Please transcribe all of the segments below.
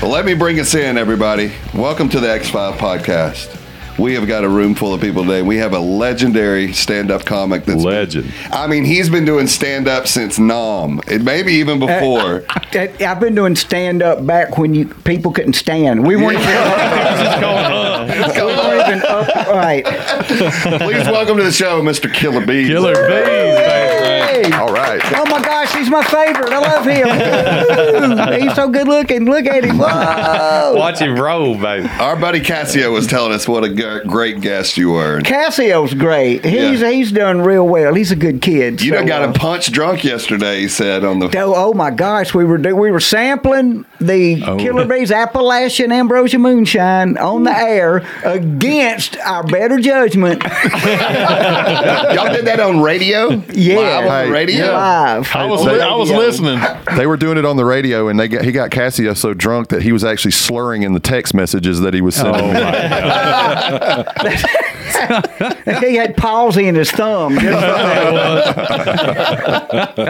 Well, let me bring us in, everybody. Welcome to the X5 podcast. We have got a room full of people today. We have a legendary stand-up comic that's Legend. I mean, he's been doing stand-up since Nom. It maybe even uh, before. I- I've been doing stand up back when you people couldn't stand. We weren't even up, we weren't even upright. Please welcome to the show, Mr. Killer Beaz. Killer Beaz, baby. Hey. All right. Oh my gosh, he's my favorite. I love him. he's so good looking. Look at him. Whoa. Watch him roll, baby. Our buddy Cassio was telling us what a g- great guest you were. Cassio's great. He's Yeah. he's done real well. He's a good kid. You so, done got uh, him punch drunk yesterday. He said on the. Oh, oh my gosh, we were do- we were sampling the Oh. Killer Beaz Appalachian Ambrosia Moonshine on the air against our better judgment. Y'all did that on radio. Yeah. Live on Hey, radio. Live. I was, On I was listening. They were doing it on the radio, and they got, he got Cassio so drunk that he was actually slurring in the text messages that he was sending. Oh, my he had palsy in his thumb.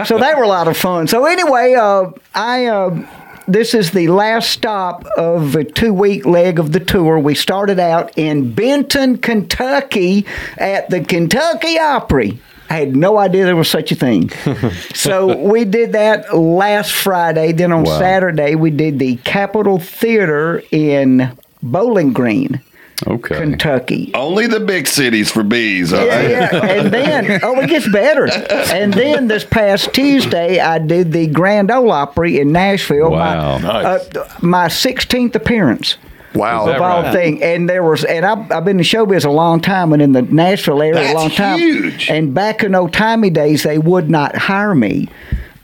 so they were a lot of fun. So anyway, uh, I uh, this is the last stop of a two week leg of the tour. We started out in Benton, Kentucky, at the Kentucky Opry. I had no idea there was such a thing. so we did that last Friday. Then on Saturday, we did the Capitol Theater in Bowling Green, Okay. Kentucky. Only the big cities for Beaz. all Yeah, right? yeah. And then, oh, it gets better. And then this past Tuesday, I did the Grand Ole Opry in Nashville. Wow. My, uh, my 16th appearance. Wow. Is Of that all right? thing, and there was, and I've, I've been in showbiz a long time, and in the Nashville area a long time. huge. And back in old timey days, they would not hire me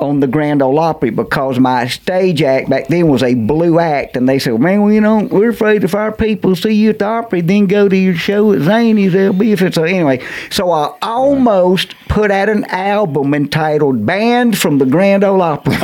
on the Grand Ole Opry because my stage act back then was a blue act, and they said, "Man, well, you know, we're afraid if our people see you at the Opry, then go to your show at Zanies, they'll be if it's a, anyway." So I almost put out an album entitled "Banned from the Grand Ole Opry."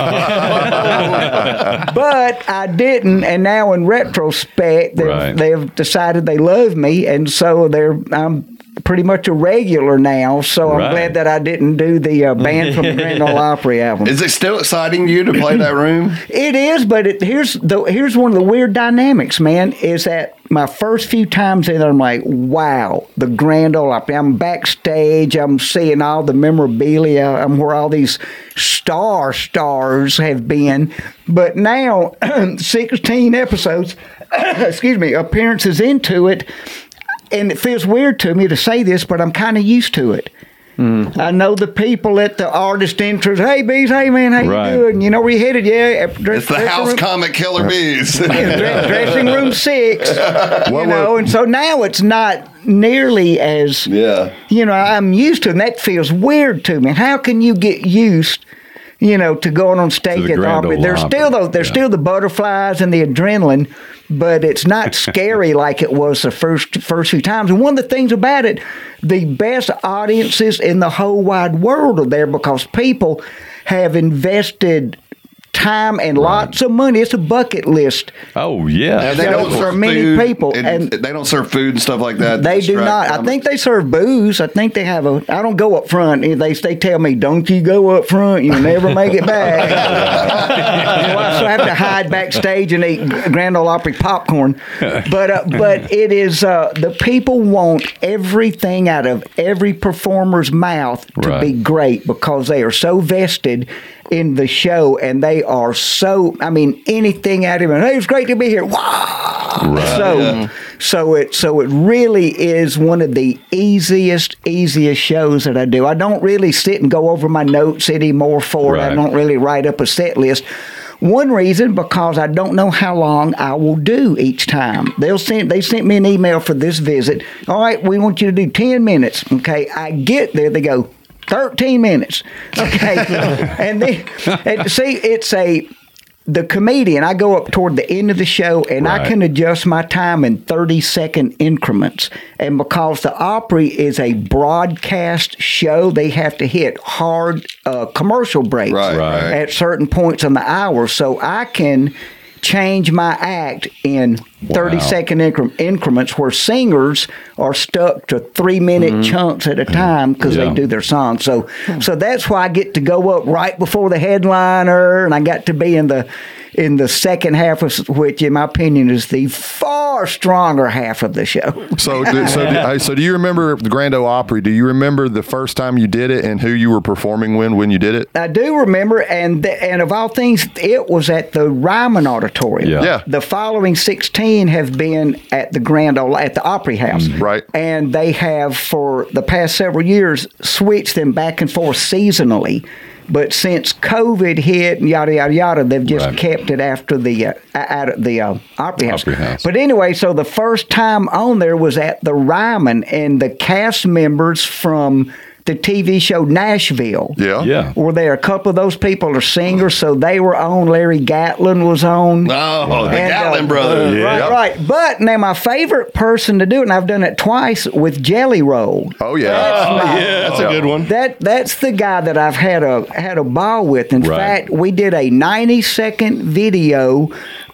but I didn't, and now in retrospect, they've, Right. they've decided they love me, and so they're I'm pretty much a regular now. So I'm glad that I didn't do the uh, banned from the Grand Ole Opry album. Is it still exciting to you to play that room? It is, but it, here's the here's one of the weird dynamics, man. Is that my first few times in there, I'm like, wow, the Grand Ole Opry. I'm backstage. I'm seeing all the memorabilia. I'm where all these star stars have been. But now, 16 episodes, excuse me, appearances into it, and it feels weird to me to say this, but I'm kind of used to it. I know the people at the artist entrance. Hey, Beaz. Hey, man. How Right. you doing? You know where you headed? Yeah. Uh, dress- It's the house room- comic Killer Beaz. yeah, dressing room six. you What know, and so now it's not nearly as yeah. you know I'm used to, it, and that feels weird to me. How can you get used? You know, to going on stage the at the Grand Opry. Ole There's Opry, still those, there's yeah. still the butterflies and the adrenaline, but it's not scary like it was the first first few times. And one of the things about it, the best audiences in the whole wide world are there because people have invested time and lots of money. It's a bucket list. Oh, yeah. And they don't serve many food, people, and, and- they don't serve food and stuff like that. They do Distract not. I think they serve booze. I think they have a. I don't go up front. They they tell me, "Don't you go up front? You'll never make it back." so I so I have to hide backstage and eat Grand Ole Opry popcorn. But uh, but it is uh, the people want everything out of every performer's mouth to Right. be great because they are so vested in the show and they are so. I mean, anything out of it. Hey, it's great to be here. Wow. So so it so it really is one of the easiest easiest shows that I do. I don't really sit and go over my notes anymore for it. I don't really write up a set list. One reason because I don't know how long I will do each time. They'll send they sent me an email for this visit. All right, we want you to do ten minutes. Okay, I get there. They go. 13 minutes. Okay. and then, and see, it's a, the comedian, I go up toward the end of the show and I can adjust my time in 30 second increments. And because the Opry is a broadcast show, they have to hit hard uh, commercial breaks Right, Right. right. at certain points in the hour. So I can change my act in 30 Wow. second incre- increments where singers are stuck to three minute mm-hmm. chunks at a time because Yeah. they do their song. So, hmm. so that's why I get to go up right before the headliner and I got to be in the in the second half of which in my opinion is the far stronger half of the show. So, do, so, do, so do you remember the Grand Ole Opry? Do you remember the first time you did it and who you were performing when when you did it? I do remember, and th- and of all things, it was at the Ryman Auditorium. Yeah. Yeah. The following sixteen have been at the Grand Ole at the Opry House. Mm-hmm. Right. And they have for the past several years switched them back and forth seasonally. But since COVID hit and yada yada yada, they've just Right. kept it after the uh, at the uh, House. Opry House. But anyway, so the first time on there was at the Ryman, and the cast members from the TV show Nashville Yeah. Yeah. were there. A couple of those people are singers, so they were on. Larry Gatlin was on. Oh, the And, Gatlin uh, brothers. Yeah. Right, right. But now my favorite person to do it, and I've done it twice with Jelly Roll. Oh yeah. yeah, that's a good one. That that's the guy that I've had a had a ball with. In Right. fact, we did a 90 second video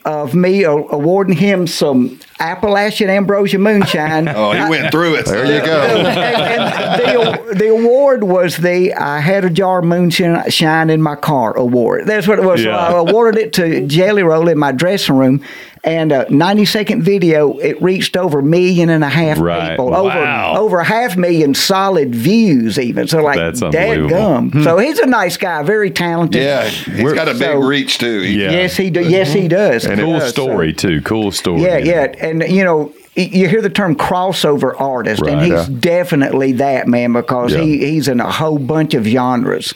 of me awarding him some Appalachian Ambrosia Moonshine. Oh, he went through it. There you go. and, and the, the award was the I had a jar of moonshine in my car award. That's what it was. So Yeah. I awarded it to Jelly Roll in my dressing room. And a 90 second video, it reached over a million and a half Right. people. Wow. Over over a half million solid views even. So like That's dead unbelievable. gum. So he's a nice guy, very talented. Yeah, he's got a big So- reach too. Yeah. Yes, he do. Yes, he mm-hmm. does. And He Cool does. So- story too. Cool story. yeah, you know. And you know, you hear the term crossover artist, and he's Yeah. definitely that man because Yeah. he he's in a whole bunch of genres.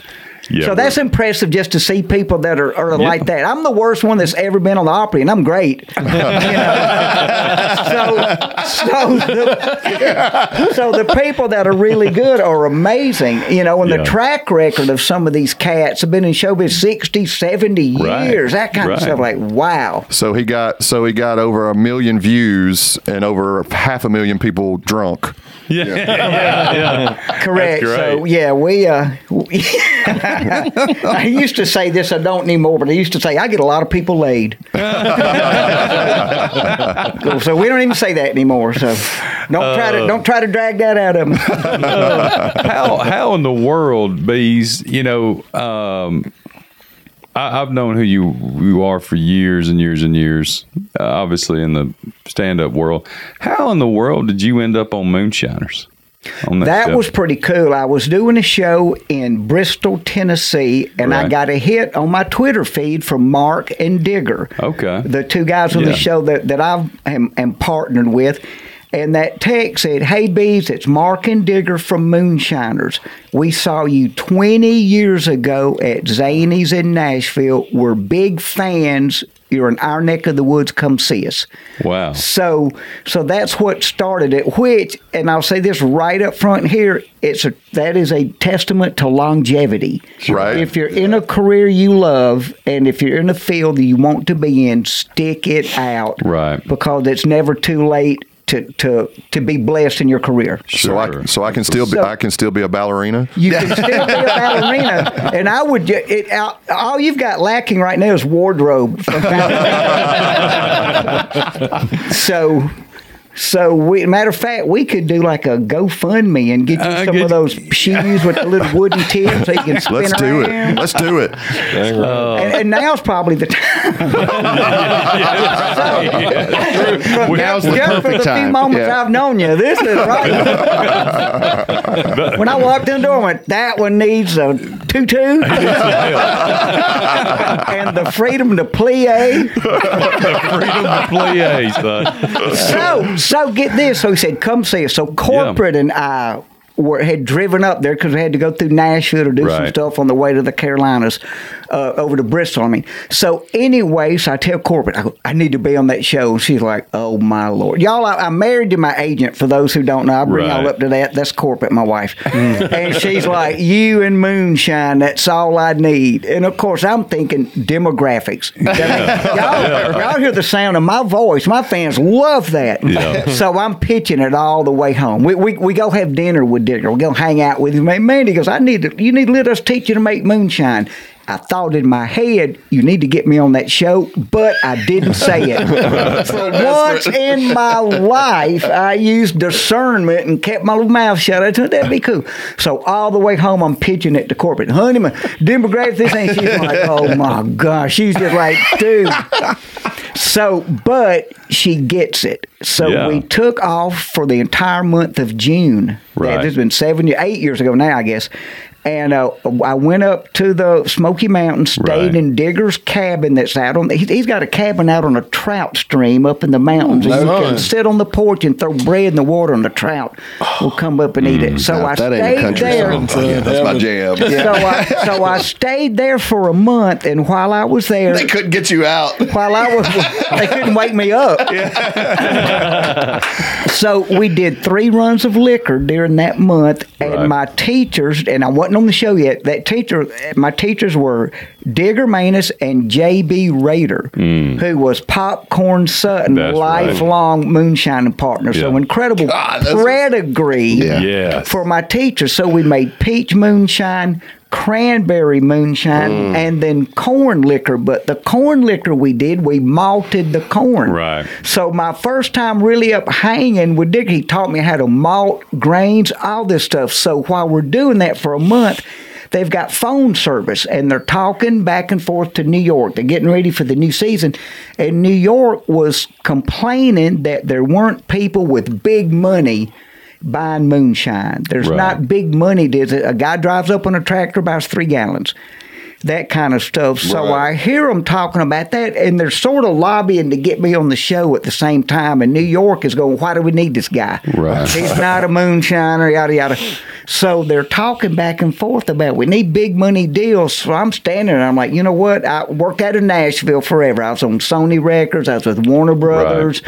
Yeah, so that's impressive just to see people that are, are like that. I'm the worst one that's ever been on the Opry, and I'm great. You know? so, so, the, so the people that are really good are amazing. You know, and Yeah. the track record of some of these cats have been in showbiz 60, 70 Right. years, that kind Right. of stuff. Like, wow. So he got so he got over a million views and over half a million people drunk. Yeah, yeah, yeah. Correct. So yeah, we. Uh, we- I used to say this. I don't anymore, but I used to say I get a lot of people laid. so we don't even say that anymore. So don't try to don't try to drag that out of them. how how in the world, Beaz? You know, um, I, I've known who you you are for years and years and years. Uh, obviously, in the stand up world, how in the world did you end up on Moonshiners? That show? was pretty cool. I was doing a show in Bristol, Tennessee, and I got a hit on my Twitter feed from Mark and Digger. Okay. The two guys on Yeah. the show that, that I am, am partnered with. And that text said, Hey, Beaz, it's Mark and Digger from Moonshiners. We saw you 20 years ago at Zanies in Nashville. We're big fans. You're in our neck of the woods. Come see us. wow. So, so that's what started it. Which, and I'll say this right up front here, it's a that is a testament to longevity. Right. If you're in a career you love, and if you're in a field that you want to be in, stick it out. Right. Because it's never too late to to to be blessed in your career. So I Sure. so I can still be So- I can still be a ballerina. You can still be a ballerina, and I would. It, all, all you've got lacking right now is wardrobe. so, so we. Matter of fact, we could do like a GoFundMe and get you Uh, some get- of those shoes with the little wooden tips so you can spin Let's do it. Let's do it. And, and now's probably the time. We- Now's the Just for perfect the few time. moments Yeah. I've known you, this is right. when I walked in the door, I went, that one needs a tutu and the freedom to plie. The freedom to play, son. So, so get this. So he said, come see us. So corporate and I were, had driven up there because we had to go through Nashville to do some stuff on the way to the Carolinas, uh, over to Bristol. I mean, so anyway, so I tell corporate, I, go, I need to be on that show. And she's like, oh my lord, y'all, I, I'm married to my agent. For those who don't know, I bring Right. y'all up to that. That's corporate, my wife, and she's like, you and moonshine. That's all I need. And of course, I'm thinking demographics. Mean, y'all, y'all hear the sound of my voice. My fans love that. Yeah. So I'm pitching it all the way home. We, we, we go have dinner with with Digger. We're gonna hang out with him. Man, Mandy goes, I need to. You need to let us teach you to make moonshine. I thought in my head, you need to get me on that show, but I didn't say it. For once in my life, I used discernment and kept my little mouth shut. I thought that'd be cool. So all the way home, I'm pitching it to corporate. Honey, my demographic, this ain't. She's like, oh my gosh. She's just like, dude. So, but she gets it. So Yeah. we took off for the entire month of June. Right. Yeah, this has been seven, eight years ago now, I guess. And uh, I went up to the Smoky Mountains, stayed Right. in Digger's cabin that's out on. He's, he's got a cabin out on a trout stream up in the mountains. and you can sit on the porch and throw bread in the water, and the trout will come up and eat it. So I that ain't a stayed country there. song. Yeah, that's my jam. So I, so I stayed there for a month, and while I was there, They couldn't get you out. while I was, they couldn't wake me up. so we did three runs of liquor during that month, and Right. my teachers, and I wasn't on the show yet. That teacher, my teachers were Digger Manes and J.B. Rader, mm. who was Popcorn Sutton. That's right. lifelong moonshining partner. So incredible God, that's- pedigree Yes. for my teachers. So we made peach moonshine, cranberry moonshine, Mm. and then corn liquor. But the corn liquor we did, we malted the corn. Right. So my first time really up hanging with Dick, he taught me how to malt grains, all this stuff. So while we're doing that for a month, they've got phone service and they're talking back and forth to New York. They're getting ready for the new season. And New York was complaining that there weren't people with big money buying moonshine. There's Right. not big money. There's a, a guy drives up on a tractor, buys three gallons that kind of stuff. So Right. I hear them talking about that, and they're sort of lobbying to get me on the show at the same time. And New York is going, "Why do we need this guy? Right. He's not a moonshiner, yada yada." So they're talking back and forth about we need big money deals. So I'm standing there, I'm like, you know what? I worked out of Nashville forever. I was on Sony Records. I was with Warner Brothers.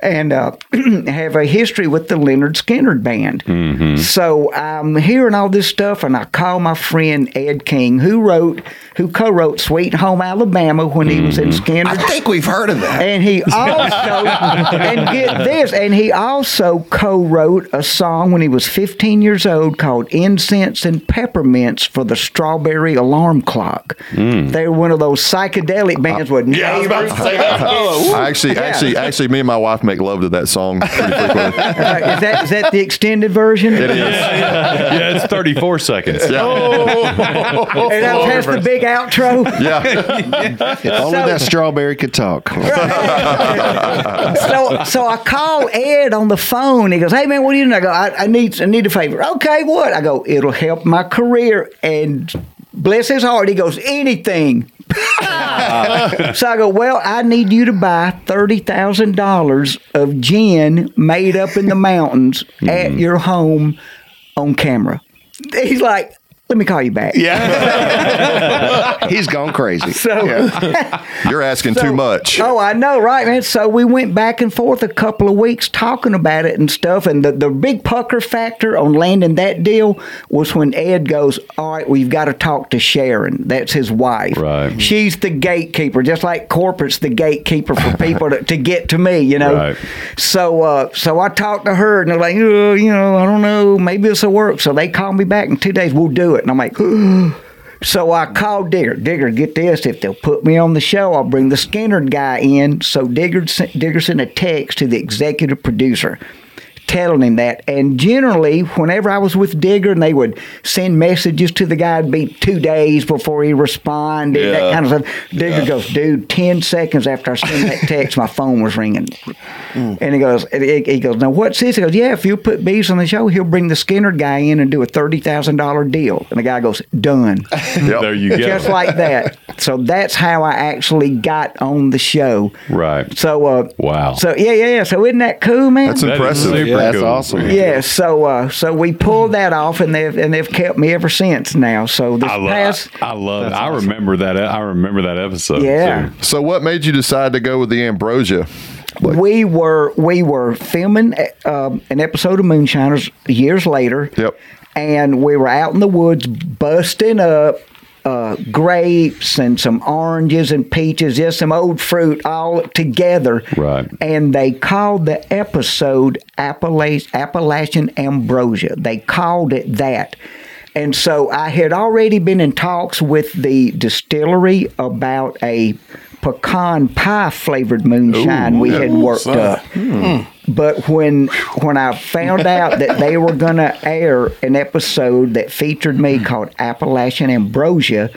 And uh, have a history with the Lynyrd Skynyrd band. Mm-hmm. So I'm hearing all this stuff, and I call my friend Ed King, who wrote, who co-wrote "Sweet Home Alabama" when he was in mm-hmm. Skinner. I think we've heard of that. And he also, and get this, and he also co-wrote a song when he was 15 years old called "Incense and Peppermints" for the Strawberry Alarm Clock. Mm. They were one of those psychedelic bands uh, with Yeah, I was about to say that. Oh, I actually, actually, actually, me and my wife make love to that song pretty frequently. Uh, is that is that the extended version? It is. yeah, it's 34 seconds. Oh, And that has the big outro. Yeah. If only that strawberry could talk. so so I call Ed on the phone. He goes, "Hey man, what are you doing?" I go, "I, I need I need a favor." Okay, what? I go, "It'll help my career." And bless his heart, he goes, "Anything." so I go, "Well, I need you to buy thirty thousand dollars of gin made up in the mountains at mm-hmm. your home on camera." He's like, "Let me call you back." Yeah. He's gone crazy. So. You're asking So- too much. Oh, I know, right, man? So we went back and forth a couple of weeks talking about it and stuff. And the, the big pucker factor on landing that deal was when Ed goes, All right, we've got to talk to Sharon. That's his wife. Right. She's the gatekeeper, just like corporate's the gatekeeper for people to, to get to me, you know? Right. So, uh, so I talked to her and they're like, oh, you know, I don't know, maybe this will work. So they called me back in two days, we'll do it. And I'm like, So I called Digger. Digger, get this. If they'll put me on the show, I'll bring the Skynyrd guy in. So Digger, Digger sent a text to the executive producer telling him that. And generally, whenever I was with Digger and they would send messages to the guy, it'd be two days before he responded, Yeah. that kind of stuff. Digger goes, dude, 10 seconds after I sent that text, my phone was ringing. And he goes, and he he goes, now what's this? He goes, yeah, if you put Beaz on the show, he'll bring the Skynyrd guy in and do a $30,000 deal. And the guy goes, done. Yep. There you go. Just like that. So that's how I actually got on the show. Right. So, uh, Wow. So yeah, yeah, yeah. So isn't that cool, man? That's That is impressive. super Yeah, that's cool. awesome. yeah. So, uh, so we pulled that off, and they've and they've kept me ever since. Now, so this I love. past, I love. it. I remember that. I remember that episode. Yeah. too. So, what made you decide to go with the ambrosia? we were we were filming um, an episode of Moonshiners years later. Yep. And we were out in the woods busting up uh, grapes and some oranges and peaches, just some old fruit all together. Right. And they called the episode Appalachian, Appalachian Ambrosia. They called it that. And so I had already been in talks with the distillery about a pecan pie flavored moonshine we had worked up. But when when I found out that they were going to air an episode that featured me called Appalachian Ambrosia,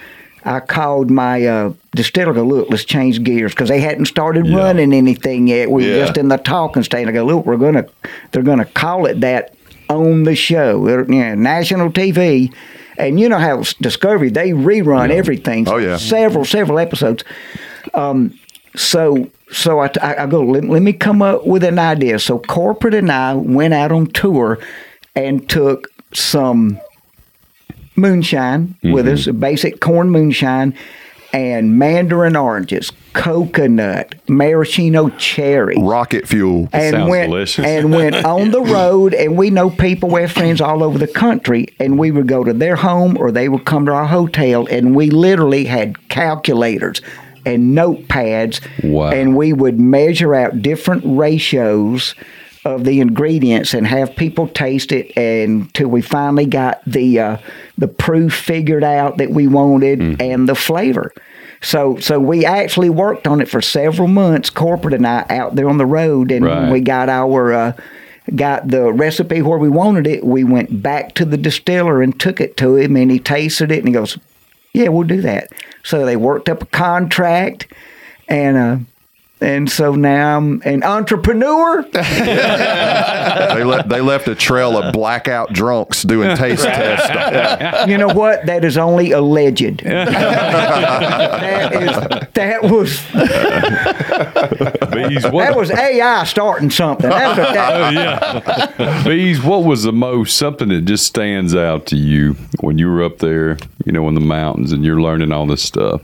I called my uh, distiller. Go look, let's change gears because they hadn't started Yeah. running anything yet. We were Yeah. just in the talking stage. I go look, we're gonna they're gonna call it that on the show, It'll- yeah, national TV. And you know how Discovery they rerun everything. Oh, yeah. several several episodes. Um, so so I, I, I go let, let me come up with an idea so corporate and i went out on tour and took some moonshine with us a basic corn moonshine and mandarin oranges coconut maraschino cherry Rocket fuel. and Sounds went delicious. and went on the road and we know people we have friends all over the country and we would go to their home or they would come to our hotel and we literally had calculators and notepads Wow. and we would measure out different ratios of the ingredients and have people taste it until we finally got the uh, the proof figured out that we wanted Mm-hmm. and the flavor. So so we actually worked on it for several months, corporate and I out there on the road, and Right. we got our uh, got the recipe where we wanted it. We went back to the distiller and took it to him, and he tasted it, and he goes, "Yeah, we'll do that." So they worked up a contract, and uh, and so now I'm an entrepreneur. they, le- they left a trail of blackout drunks doing taste tests. you know what? That is only alleged. that is that was Beaz, that was AI starting something. That's what that, oh, yeah. Beaz, what was the most something that just stands out to you when you were up there, you know, in the mountains and you're learning all this stuff?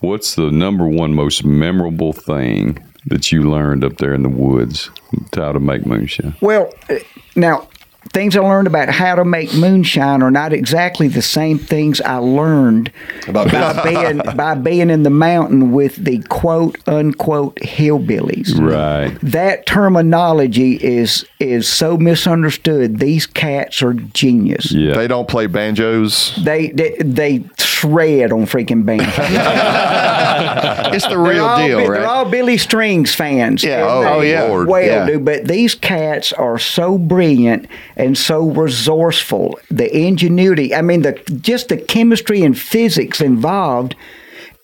What's the number one most memorable thing that you learned up there in the woods how to make moonshine? Well, uh, now things I learned about how to make moonshine are not exactly the same things I learned About by being by being in the mountain with the quote unquote hillbillies. Right. That terminology is is so misunderstood. These cats are genius. Yeah. They don't play banjos. They, they they shred on freaking bands. It's the real all deal, right? They're all Billy Strings fans. Yeah. Oh, oh, yeah. Lord. Well, Yeah. do but these cats are so brilliant and so resourceful. The ingenuity. I mean, the just the chemistry and physics involved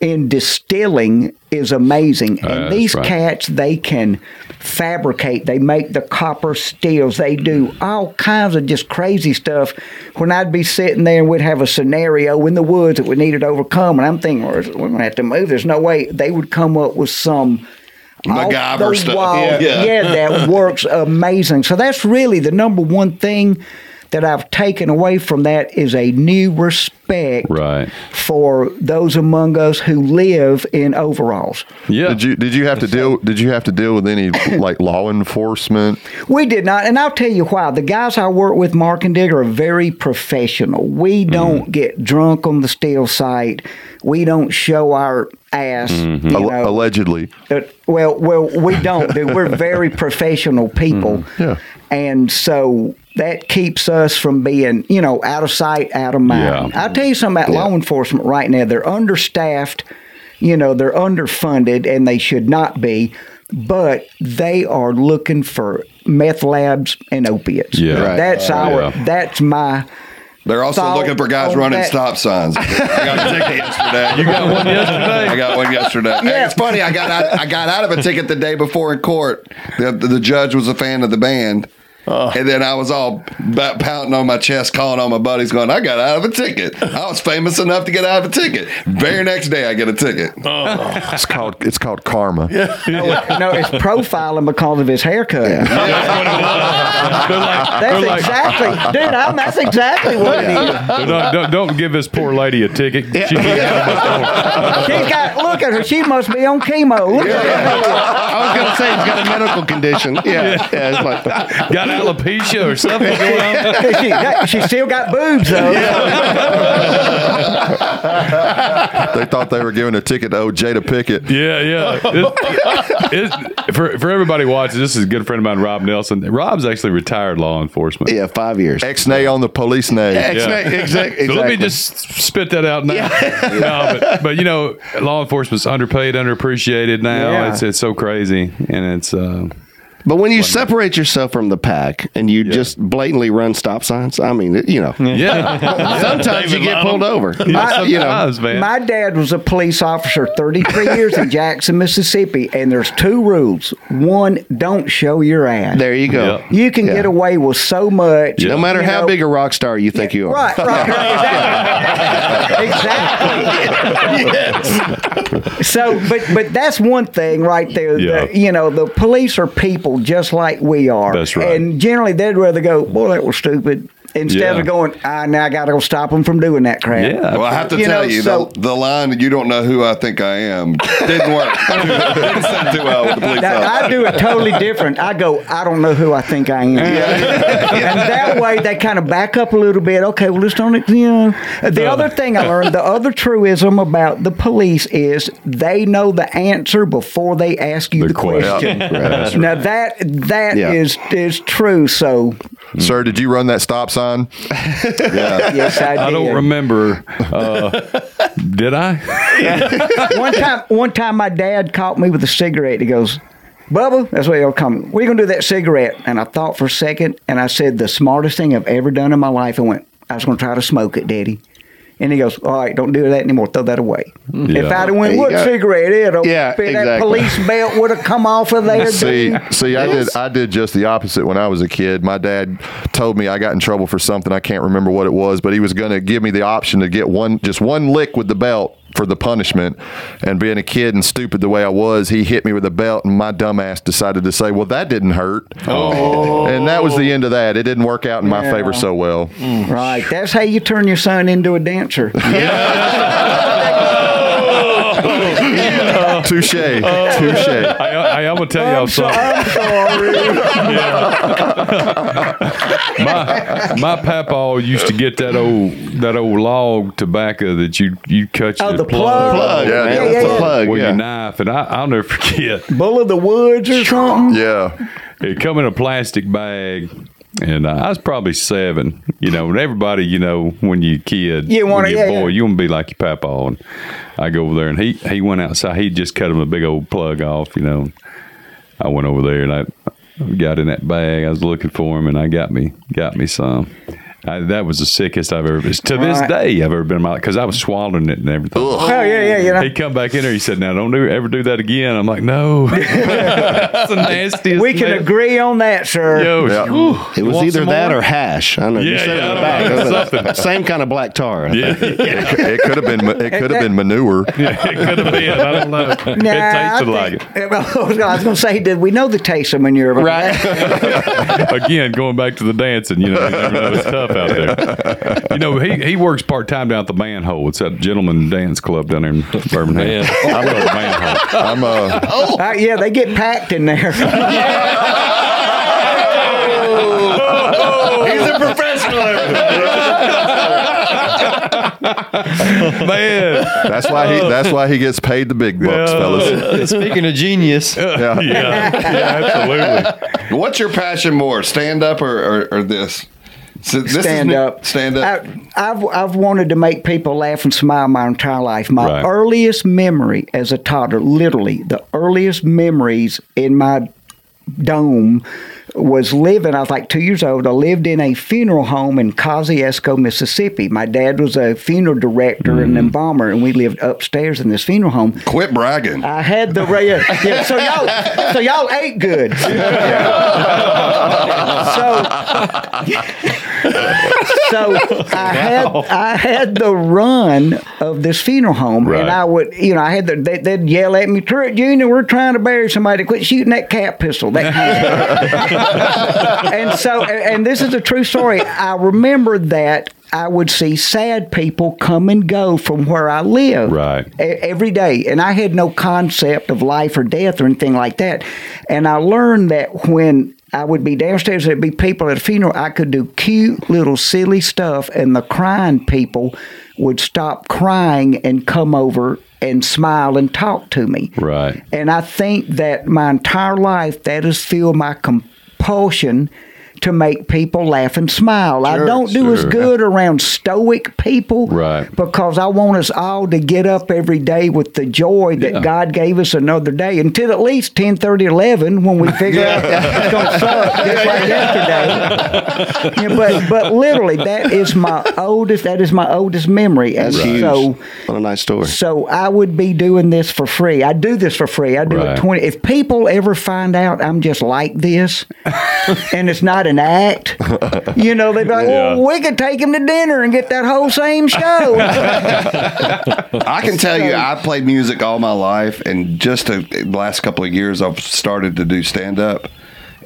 in distilling is amazing. Uh, and these right. cats, they can fabricate. They make the copper stills. They do all kinds of just crazy stuff. When I'd be sitting there and we'd have a scenario in the woods that we needed to overcome, and I'm thinking, well, we're going to have to move. There's no way they would come up with some. MacGyver stuff. wall- Yeah. yeah, that works amazing. So that's really the number one thing that I've taken away from that is a new respect Right. for those among us who live in overalls. Yeah. Did you did you have to deal did you have to deal with any like law enforcement? We did not, and I'll tell you why. The guys I work with, Mark and Digger, are very professional. We don't get drunk on the still site. We don't show our ass. You know, allegedly. Uh, well, well, we don't. We're very professional people, yeah. and so that keeps us from being, you know, out of sight, out of mind. Yeah. I'll tell you something about law enforcement right now. They're understaffed, you know, they're underfunded, and they should not be. But they are looking for meth labs and opiates. Yeah. Right. that's our. Yeah. That's my. They're also Thought looking for guys running that- stop signs. I got a ticket yesterday. You got one yesterday? I got one yesterday. Hey, Yeah. it's funny. I got out, I got out of a ticket the day before in court. The, the judge was a fan of the band. Oh. And then I was all about pounding on my chest, calling on my buddies, going, I got out of a ticket. I was famous enough to get out of a ticket. Very next day, I get a ticket. Oh. It's called it's called karma. No, no, it's profiling because of his haircut. They're That's they're like, exactly, dude. I'm, that's exactly what it is. they're not- don't, don't give this poor lady a ticket. She can She's got. Look at her. She must be on chemo. Look at her. I was going to say he's got a medical condition. Yeah. Yeah. it's like, got alopecia or something going on. she, she still got boobs though. They thought they were giving a ticket to old Jada Pickett. Yeah, yeah. It- it- for for everybody watching, this is a good friend of mine, Rob Nelson. Rob's actually retired law enforcement. Yeah, five years. Ex nay on the police nay. Ex- Yeah. exact- exactly. So let me just spit that out now. no, but, but you know, law enforcement's underpaid, underappreciated now. Yeah. It's it's so crazy, and it's uh, But when you separate yourself from the pack and you just blatantly run stop signs, I mean, you know, yeah. sometimes you get pulled over. My- you know, Sometimes, man. My dad was a police officer 33 years in Jackson, Mississippi, and there's two rules. One, don't show your ass. there you go. Yeah. You can Yeah. get away with so much. No matter how know. big a rock star you think you are. Right, right, right, exactly. exactly. So, but but that's one thing right there. Yeah. The, you know, the police are people just like we are. That's right. And generally, they'd rather go, "Boy, that was stupid," instead Yeah. of going, I now I got to go stop them from doing that crap." Yeah. Well, I have to You tell know, you, so- the, the line "You don't know who I think I am" didn't work. didn't sound too well with the police Now. I do it totally different. I go, I don't know who I think I am. and that way they kind of back up a little bit. Okay, well, let's don't, you know. The other thing I learned, the other truism about the police is they know the answer before they ask you The the, question. question. now that that Yeah. is is true. So Sir, did you run that stop sign? Yeah. yes, I did. I don't remember. Uh, did I? one time, one time, my dad caught me with a cigarette. He goes, "Bubba, that's what he'll come. We're gonna do that cigarette?" And I thought for a second, and I said, "The smartest thing I've ever done in my life." I went, "I was gonna try to smoke it, Daddy." And he goes, "All right, don't do that anymore. Throw that away." Yeah. If I'd have went, you "What go. cigarette?" It'll Yeah, that exactly. police belt would have come off of there. See, dude. see, I did, I did just the opposite when I was a kid. My dad told me I got in trouble for something. I can't remember what it was, but he was going to give me the option to get one, just one lick with the belt for the punishment. And being a kid and stupid the way I was, he hit me with a belt, and my dumbass decided to say, "Well, that didn't hurt." Oh, and that was the end of that. It didn't work out in my Yeah. favor so well. Right, that's how you turn your son into a dancer. Touche, oh. touche. I, I, I'm gonna tell y'all I'm, so, something. I'm sorry. my my papa used to get that old that old log tobacco that you you cut Oh, your the plug. Plug, Yeah, man. yeah, yeah. a plug. with yeah. your knife, and I, I'll never forget. Bull of the woods or something. Yeah. It come in a plastic bag. And uh, I was probably seven, you know. And everybody, you know, when you kid, You you're a yeah, boy, yeah. you want to be like your papa. And I go over there, and he he went outside. He just cut him a big old plug off, you know. I went over there, and I got in that bag. I was looking for him, and I got me got me some. I, that was the sickest I've ever. Been. To this Right. day, I've ever been in my life because I was swallowing it and everything. Oh yeah, yeah, you know. He come back in there. He said, "Now don't do, ever do that again." I'm like, "No, that's the nastiest." We can man. agree on that, sir. Yo, Yeah. whew. It was either that more? or hash. I know. you Yeah, said yeah, it in the back. don't know, something. Same kind of black tar. I. Yeah, It could have been. It could have been manure. it could have been. I don't know. it Nah, I tasted like it. Well, I was going to say, did we know the taste of manure? Right. Again, going back to the dancing, you know, you never know it's tough out there. You know, he, he works part time down at the manhole. It's that gentleman dance club down there in Birmingham. I love the manhole. I'm uh, Uh, yeah, they get packed in there. He's a professional. Man, that's why he that's why he gets paid the big bucks, fellas. Speaking of genius, Yeah. yeah, yeah, absolutely. What's your passion more, stand up or, or, or this? So stand up. Stand up. I, I've I've wanted to make people laugh and smile my entire life. My Right. earliest memory as a toddler, literally the earliest memories in my dome was living. I was like two years old. I lived in a funeral home in Kosciusko, Mississippi. My dad was a funeral director and mm-hmm. embalmer, and we lived upstairs in this funeral home. Quit bragging. I had the yeah, yeah, so y'all so y'all ate good. so so I had I had the run of this funeral home, Right. and I would you know I had the they, they'd yell at me, Turret Junior, we're trying to bury somebody. Quit shooting that cat pistol. That kind of stuff. and so and this is a true story. I remember that. I would see sad people come and go from where I live Right. every day. And I had no concept of life or death or anything like that. And I learned that when I would be downstairs. There'd be people at a funeral. I could do cute little silly stuff, and the crying people would stop crying and come over and smile and talk to me. Right. And I think that my entire life that has filled my compulsion to make people laugh and smile. I don't do as good around stoic people Right. because I want us all to get up every day with the joy that Yeah. God gave us another day until at least 10, 30, 11 when we figure out that it's going to suck just like yesterday. Yeah, but, but literally, that is my oldest, that is my oldest memory. And That's huge. so, what a nice story. so I would be doing this for free. I do this for free. I do Right. it twenty. If people ever find out I'm just like this, and it's not an act, you know, they'd be like, Yeah. "Well, we could take him to dinner and get that whole same show." I can tell you, I played music all my life, and just the last couple of years, I've started to do stand up,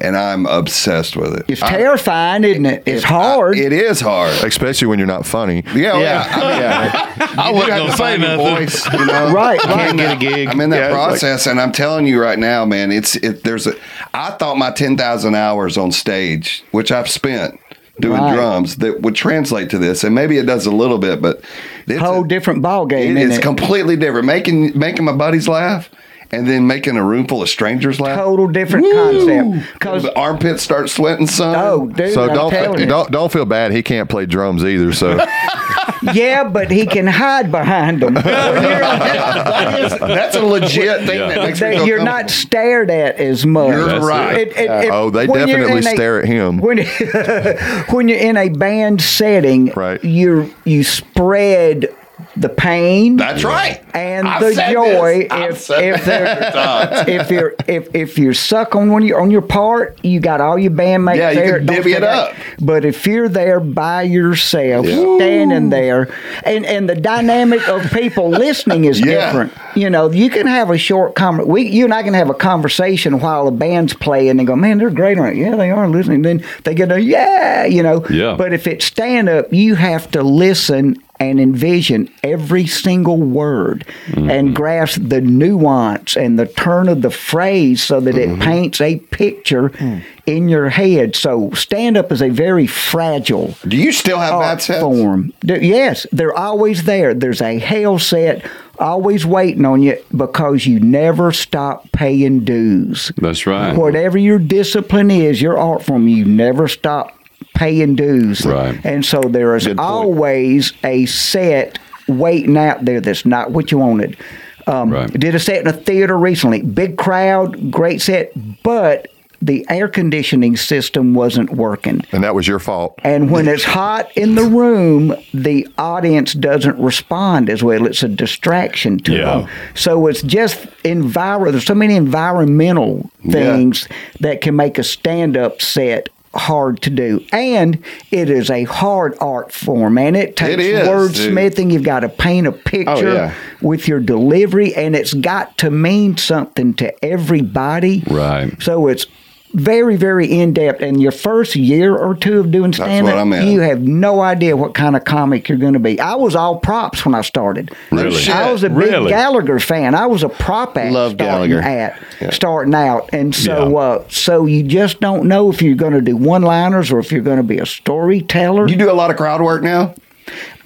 and I'm obsessed with it. it's I- terrifying, isn't it? It's hard. it is hard. Especially when you're not funny. Yeah, yeah. I mean, Yeah. I wasn't have gonna to say a nothing. voice, you know. Right, I'm right. in Get a gig. I'm in that Yeah, it's like- process, and I'm telling you right now, man. It's it. There's a. I thought my ten thousand hours on stage, which I've spent doing Right. drums, that would translate to this, and maybe it does a little bit, but it's whole a- different ball game. it isn't is it? completely different. Making making my buddies laugh, and then making a room full of strangers laugh. total different concept. Because the armpits start sweating. Son. oh, dude, So I'm don't telling you. don't don't feel bad. He can't play drums either. So yeah, but he can hide behind them. that is, that's a legit thing that makes me That you're comfortable. not stared at as much. You're That's right. it. It- it- it- oh, they when you're definitely in a- stare at him. When when you're in a band setting, Right. You you spread the pain That's right. and I've the joy. If if, that there- if you're if if you're suck on one of your on your part, you got all your bandmates Yeah, you there. can Don't divvy it forget- up. But if you're there by yourself, standing there, and and the dynamic of people listening is Yeah. different. You know, you can have a short conver We, you and I can have a conversation while the band's playing and they go, man, they're great on it. Yeah, they are listening. Then they get a yeah, you know. Yeah. But if it's stand up, you have to listen and envision every single word and mm-hmm. grasp the nuance and the turn of the phrase so that it mm-hmm. paints a picture mm. in your head. So stand up is a very fragile Do you still have sets? form. Yes, they're always there. There's a hell set always waiting on you because you never stop paying dues. That's right. Whatever your discipline is, your art form, you never stop paying dues. Right. And so there is always a set waiting out there that's not what you wanted. Um, Right. Did a set in a theater recently. Big crowd, great set, but the air conditioning system wasn't working. And that was your fault. And when it's hot in the room, the audience doesn't respond as well. It's a distraction to Yeah. them. So it's just enviro. There's so many environmental things that can make a stand-up set hard to do, and it is a hard art form, and it takes is, wordsmithing. You've got to paint a oh, picture yeah. with your delivery, and it's got to mean something to everybody. Right. So it's very, very in depth. And your first year or two of doing stand up, you have no idea what kind of comic you're going to be. I was all props when I started. Really? I was a big Really? Gallagher fan. I was a prop act Love starting Gallagher. at starting out, and so Yeah. uh, so you just don't know if you're going to do one liners or if you're going to be a storyteller. You do a lot of crowd work now.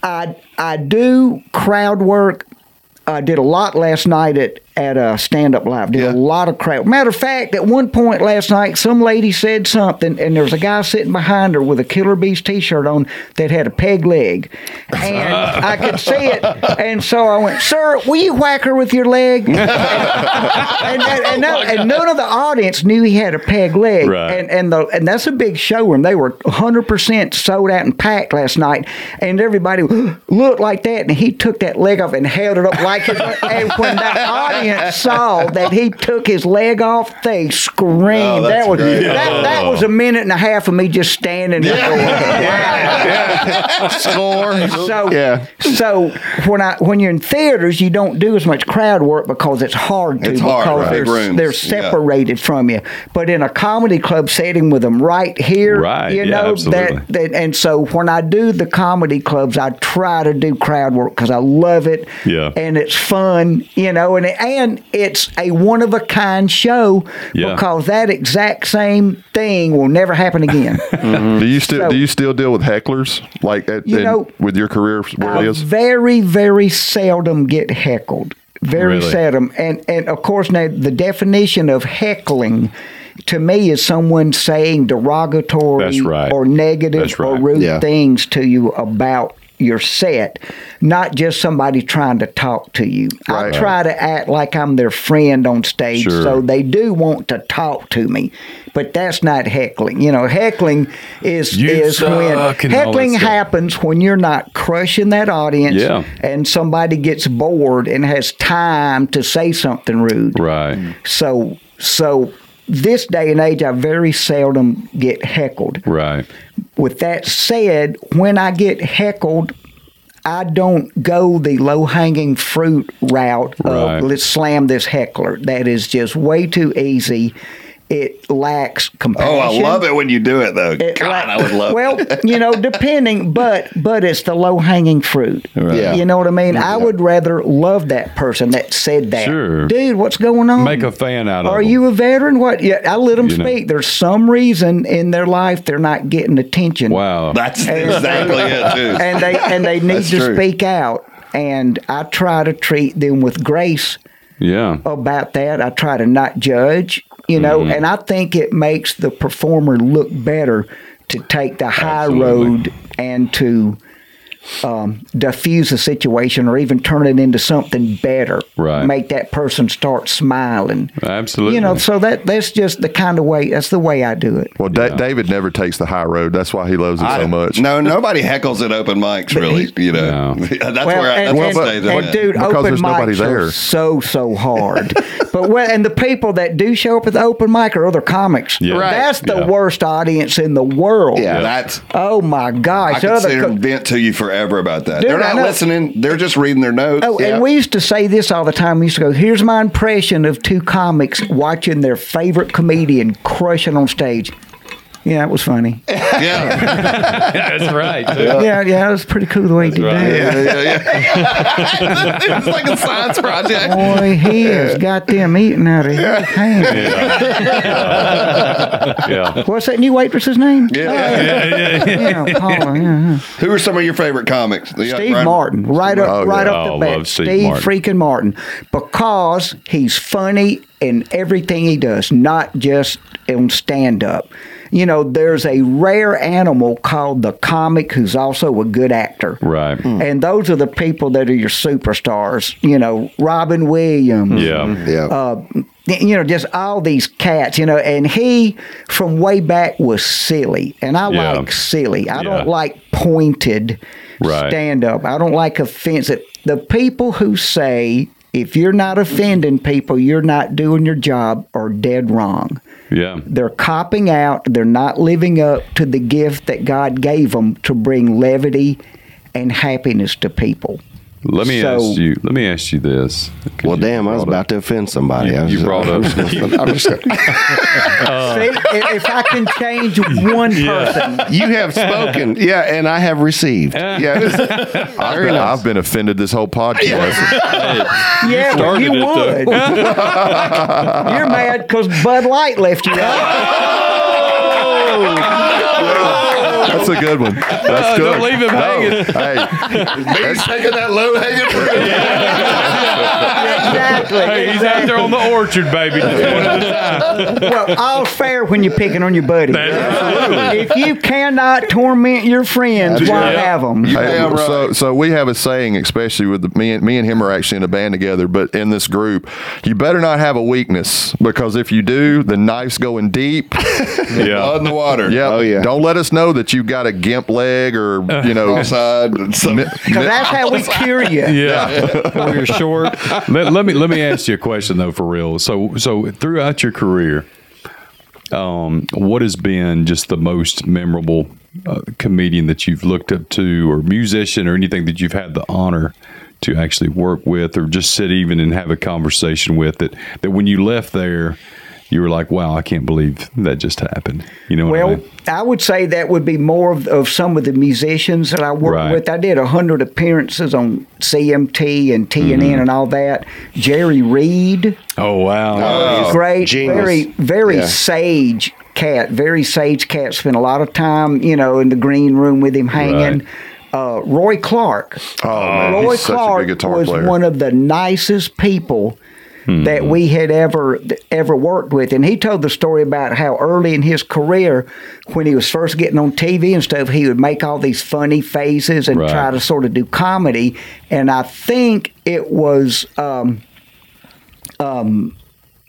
I I do crowd work. I did a lot last night at at a stand up live. Did Yeah. a lot of crowd. Matter of fact, at one point last night, some lady said something, and there was a guy sitting behind her with a Killer Beaz t shirt on that had a peg leg, and I could see it. And so I went, "Sir, will you whack her with your leg?" and, and, and, no- and none of the audience knew he had a peg leg, Right. and and the and that's a big showroom. They were 100 percent sold out and packed last night, and everybody looked like that. And he took that leg off and held it up like his. and when that audience saw that he took his leg off, they screamed. Oh, that was great. that, that was a minute and a half of me just standing there. Score. So Yeah. So when I when you're in theaters, you don't do as much crowd work because it's hard to It's hard, because right. They're, they're yeah. separated from you. But in a comedy club setting with them right here, Right, You yeah, know absolutely. that, that. And so when I do the comedy clubs, I try to do crowd work because I love it. Yeah. And it's fun, you know. And it, and it's a one of a kind show Yeah. because that exact same thing will never happen again. Mm-hmm. Do you still So- do you still deal with hecklers like at, You in- know, with your career where I it is? very, very seldom get heckled. Very Really? seldom. And and of course now the definition of heckling to me is someone saying derogatory right. or negative That's or rude Yeah. things to you about your set, not just somebody trying to talk to you. Right. I try to act like I'm their friend on stage, Sure. so they do want to talk to me. But that's not heckling. You know, heckling is You is when suck and all that heckling happens when you're not crushing that audience Yeah. and somebody gets bored and has time to say something rude. Right. So so this day and age I very seldom get heckled. Right. With that said, when I get heckled, I don't go the low hanging fruit route Right. of let's slam this heckler. That is just way too easy. It lacks compassion. Oh, I love it when you do it though. It God, like- I would love. Well, you know, depending, but but it's the low hanging fruit. Yeah. You know what I mean? I would rather love that person that said that. Sure. Dude, what's going on? Make a fan out of Are them. you a veteran? What? Yeah, I let them You know. speak. There's some reason in their life they're not getting attention. Wow. That's exactly it too. And they and they need That's to true. speak out. And I try to treat them with grace yeah. about that. I try to not judge, you know, Mm-hmm. and I think it makes the performer look better to take the high Absolutely. road and to um, diffuse a situation or even turn it into something better. Right. Make that person start smiling. Absolutely. You know, so that that's just the kind of way. That's the way I do it. Well, Da- David never takes the high road. That's why he loves it so much. No, nobody heckles at open mics, really. You know, No. that's Well, where I, and, that's and, what stays in and dude, Because open there's nobody mics there. are so so hard. but when, and the people that do show up at the open mic are other comics. Yeah. Right. That's the Yeah. worst audience in the world. yeah, that's. Oh my I gosh! could Other sit here co- vent to you forever about that. Dude, they're not listening. They're just reading their notes. Oh, and we used to say this all the time. We used to go, "Here's my impression of two comics watching their favorite comedian crushing on stage." Yeah, it was funny. yeah. That's right. too. Yeah, yeah, it was pretty cool the way he did right. that. yeah, yeah, yeah. was like a science project. Boy, he has got them eating out of his hand. Yeah. What's that new waitress's name? Yeah. Oh, yeah, Paula. Yeah, yeah. Who are some of your favorite comics? The- uh, Steve Brian- Martin, right up, Oh, right yeah. up Oh, the bat. love Steve Steve, Martin. freaking Martin, because he's funny in everything he does, not just on stand up. You know, there's a rare animal called the comic who's also a good actor. Right. Hmm. And those are the people that are your superstars. You know, Robin Williams. Yeah. Hmm. Hmm. Yeah. Uh, you know, just all these cats, you know, and he from way back was silly, and I Yeah. like silly. I Yeah. don't like pointed Right. stand up. I don't like offensive. The people who say if you're not offending people, you're not doing your job or dead wrong. Yeah. They're copping out. They're not living up to the gift that God gave them to bring levity and happiness to people. Let me So- ask you. Let me ask you this. Well, you damn, I was brought about to offend somebody. You- you brought I'm up- I'm just gonna- See, if if I can change one person, you have spoken, yeah, and I have received. Yeah, I've been, I've been offended this whole podcast. yeah, well, started you it, would. You're mad because Bud Light left you out. Oh, That's a good one. That's good. don't leave him hanging. Hey, He's taking that low hanging fruit. exactly. Hey, he's out there on the orchard, baby. Just one at a time. Well, all's fair when you're picking on your buddy. If you cannot torment your friends, why right. have them? Hey, damn right. So, so we have a saying, especially with the, me and me and him are actually in a band together. But in this group, you better not have a weakness because if you do, the knife's going deep. Blood Yeah. in the water. Yeah. Oh, yeah. Don't let us know that you've got a gimp leg or you know. Outside. and some- mi- Because that's how we cure you. Yeah. Or you're short. Let, let me let me ask you a question though, for real. So so throughout your career, um, what has been just the most memorable uh, comedian that you've looked up to, or musician, or anything that you've had the honor to actually work with, or just sit even and have a conversation with? That that when you left there, you were like, wow, I can't believe that just happened. You know what I Well, mean? I would say that would be more of, of some of the musicians that I worked Right. with. I did a hundred appearances on CMT and TNN Mm-hmm. and all that. Jerry Reed, Oh wow. great, genius. very very Yeah. sage cat, very sage cat. Spent a lot of time, you know, in the green room with him hanging. Uh, Roy Clark. Oh, man, Roy he's such a Clark good guitar was player. one of the nicest people that we had ever ever worked with, and he told the story about how early in his career, when he was first getting on TV and stuff, he would make all these funny faces and Right. try to sort of do comedy. And I think it was. Um, um,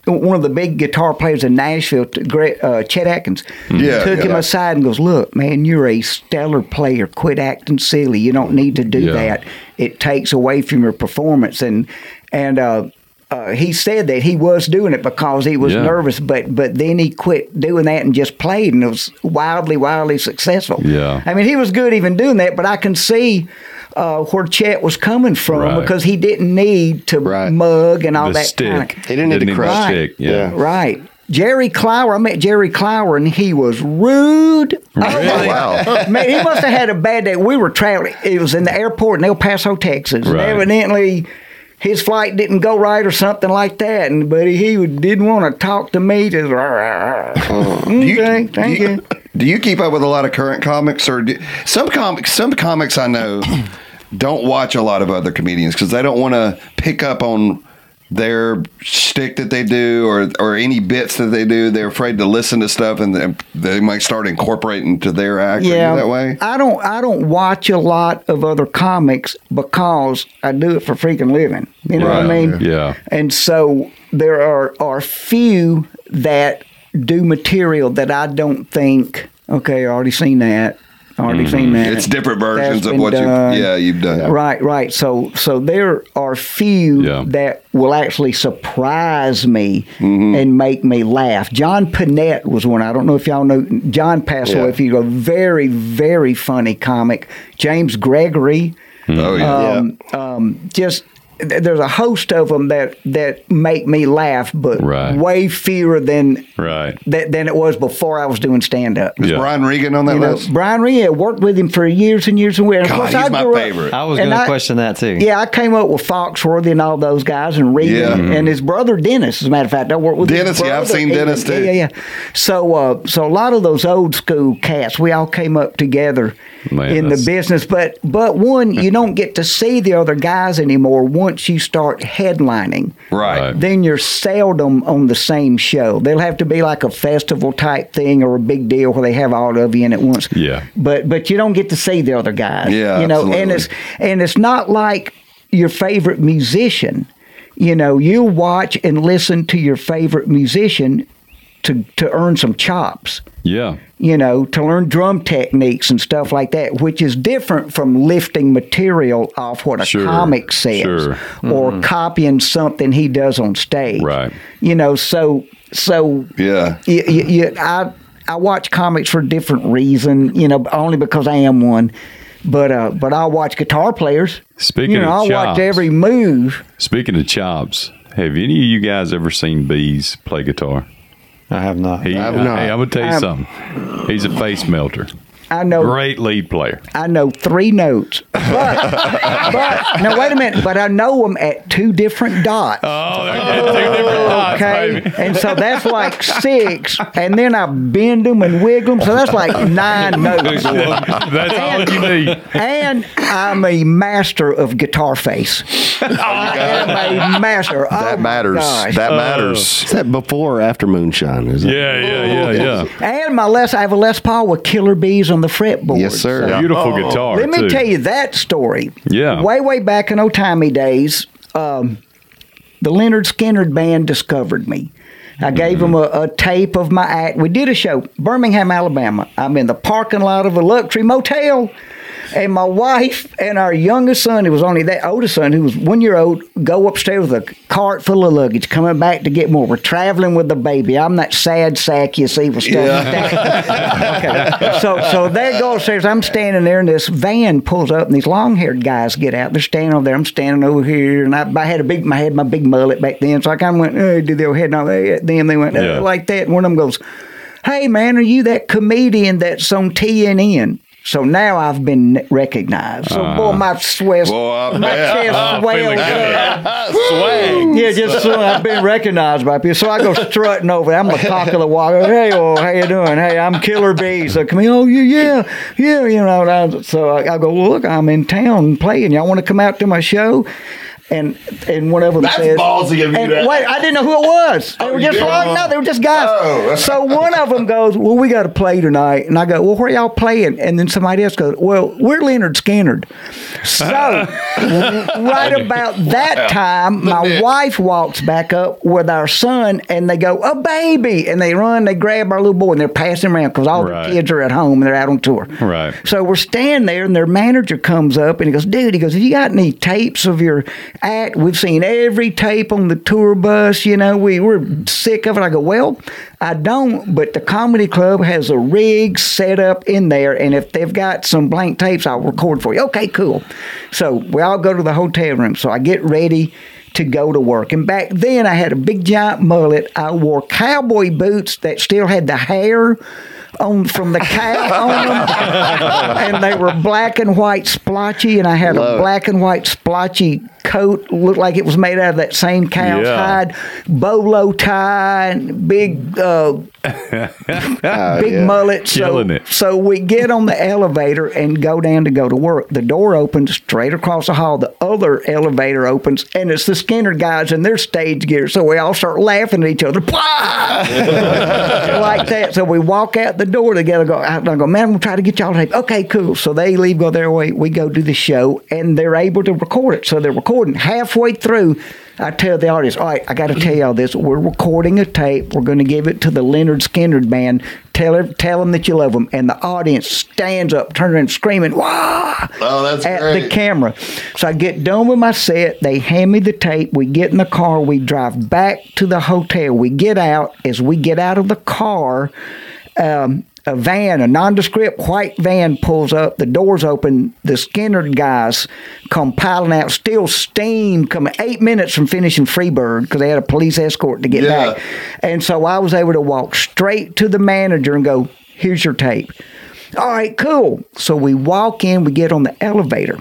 one of the big guitar players in Nashville, t- uh, Chet Atkins, Yeah, took him aside and goes, "Look, man, you're a stellar player. Quit acting silly. You don't need to do Yeah. that. It takes away from your performance." And and uh, uh, he said that he was doing it because he was Yeah. nervous, but but then he quit doing that and just played, and it was wildly, wildly successful. Yeah. I mean, he was good even doing that, but I can see. Uh, where Chet was coming from Right. because he didn't need to Right. mug and all the that stick. kind of He didn't need to the crush. stick. Yeah. Yeah. Right. Jerry Clower, I met Jerry Clower and he was rude. Oh, my- Wow. Man, he must have had a bad day. We were traveling. It was in the airport in El Paso, Texas. And evidently his flight didn't go right or something like that. And but he didn't want to talk to me. Just, okay, thank you. Do you keep up with a lot of current comics, or do, some comics? Some comics I know don't watch a lot of other comedians because they don't want to pick up on their shtick that they do or or any bits that they do. They're afraid to listen to stuff, and then they might start incorporating to their act. Yeah, that way. I don't. I don't watch a lot of other comics because I do it for freaking living. You know what I mean? Yeah. And so there are are few that do material that I don't think. Okay, I already seen that. I already seen that. It's different versions of been what you. done. Yeah, you've done. Right, right. So, so there are few Yeah. that will actually surprise me Mm-hmm. and make me laugh. John Pinette was one. I don't know if y'all know. John passed away. Yeah. If you a very, very funny comic. James Gregory. Oh yeah. Um, um, just th- there's a host of them that that make me laugh, but Right. way fewer than Right. that than it was before I was doing stand up. Is Yeah. Brian Regan on that You know, list? Brian Reed worked with him for years and years and years. Of God, course, he's I my grew up- favorite. I was going to question that too. Yeah, I came up with Foxworthy and all those guys and Regan Yeah. Mm-hmm. and his brother Dennis. As a matter of fact, I worked with Dennis, yeah, I've seen even. Dennis, too. Yeah, yeah, yeah. So, uh, so a lot of those old school cats, we all came up together Man, in the business. But, but one, you don't get to see the other guys anymore once you start headlining. Right. Right. Then you're seldom on the same show. They'll have to be like a festival type thing or a big deal where they have all of you in at once. Yeah. But but you don't get to see the other guys. Yeah, You know, and it's and it's not like your favorite musician. You know, you watch and listen to your favorite musician to to earn some chops. Yeah. You know, to learn drum techniques and stuff like that, which is different from lifting material off what a Sure, comic says sure. or copying something he does on stage. Right. You know, so so Yeah. you, you, you, I I watch comics for a different reason, you know, only because I am one. But uh, but I'll watch guitar players. Speaking you know, of I'll chops. watch every move. Speaking of chops, have any of you guys ever seen Beaz play guitar? I have not. He, have not. Hey, I'm gonna tell you I'm- something. He's a face melter. I know Great lead player. I know three notes, but but no, wait a minute. But I know them at two different dots. Oh, they're two different oh, dots, Okay, baby. and so that's like six, and then I bend them and wiggle them, so that's like nine notes. That's all you need. And I'm a master of guitar face. Oh, I am a master. Oh That my matters. gosh. That uh, matters. Is that before or after moonshine? Is it? Yeah, yeah, yeah, yeah. And my Les, I have a Les Paul with Killer Beaz on the fretboard. Yes, sir. So- Beautiful guitar. Let me too. tell you that story. Yeah. Way, way back in old-timey days, um, the Lynyrd Skynyrd band discovered me. I gave them a, a tape of my act. We did a show, Birmingham, Alabama. I'm in the parking lot of a luxury motel. And my wife and our youngest son, who was only that oldest son, who was one year old, go upstairs with a cart full of luggage, coming back to get more. We're traveling with the baby. I'm that sad sack you see with stuff. okay. So so they go upstairs. I'm standing there, and this van pulls up, and these long haired guys get out. They're standing over there. I'm standing over here, and I, I had a big, I had my big mullet back then, so I kind of went, hey, do their head and all that. Then they went Yeah. like that. And one of them goes, "Hey man, are you that comedian that's on TNN?" So now I've been recognized. So boy, my sweat, Boy, my chest swells up. Swag. Yeah, just so I've been recognized by people. So I go strutting over. there. I'm the cock of the walk. Hey, oh, how you doing? Hey, I'm Killer Beaz. So come here. Oh, yeah, yeah, yeah. You know. I, so I, I go. Look, I'm in town playing. Y'all want to come out to my show? And and one of them That's says, ballsy of you and to- Wait, I didn't know who it was. They were just didn't? like, no, they were just guys. Oh. So one of them goes, "Well, we got to play tonight," and I go, "Well, where y'all playing?" And then somebody else goes, "Well, we're Lynyrd Skynyrd." So right about that time, my wife walks back up with our son, and they go, "A baby!" And they run, they grab our little boy, and they're passing around because all Right. the kids are at home and they're out on tour. Right. So we're standing there, and their manager comes up and he goes, "Dude," he goes, "Have you got any tapes of your act? We've seen every tape on the tour bus. You know, we we're sick of it." I go, "Well, I don't, but the comedy club has a rig set up in there, and if they've got some blank tapes, I'll record for you." Okay, cool. So we all go to the hotel room. So I get ready to go to work. And back then, I had a big giant mullet. I wore cowboy boots that still had the hair on from the cow on them, and they were black and white splotchy. And I had Love a it. black and white splotchy coat, looked like it was made out of that same cow's Yeah. hide, bolo tie, and big. Uh, Ah, big yeah. mullet. So, it. so we get on the elevator and go down to go to work. The door opens straight across the hall. The other elevator opens, and it's the Skynyrd guys in their stage gear. So we all start laughing at each other, like that. So we walk out the door together. Go, I go, man, we'll try to get y'all to tape. Okay, cool. So they leave, go their way. We go do the show, and they're able to record it. So they're recording halfway through. I tell the audience, all right, I got to tell y'all this. We're recording a tape. We're going to give it to the Lynyrd Skynyrd band. Tell her, tell them that you love them. And the audience stands up, turning and screaming, "Wow!" Oh, that's at great. the camera. So I get done with my set. They hand me the tape. We get in the car. We drive back to the hotel. We get out. As we get out of the car, um, a van, a nondescript white van pulls up. The doors open. The Skynyrd guys come piling out. Still steam coming. Eight minutes from finishing Freebird because they had a police escort to get Yeah. back. And so I was able to walk straight to the manager and go, "Here's your tape." All right, cool. So we walk in. We get on the elevator.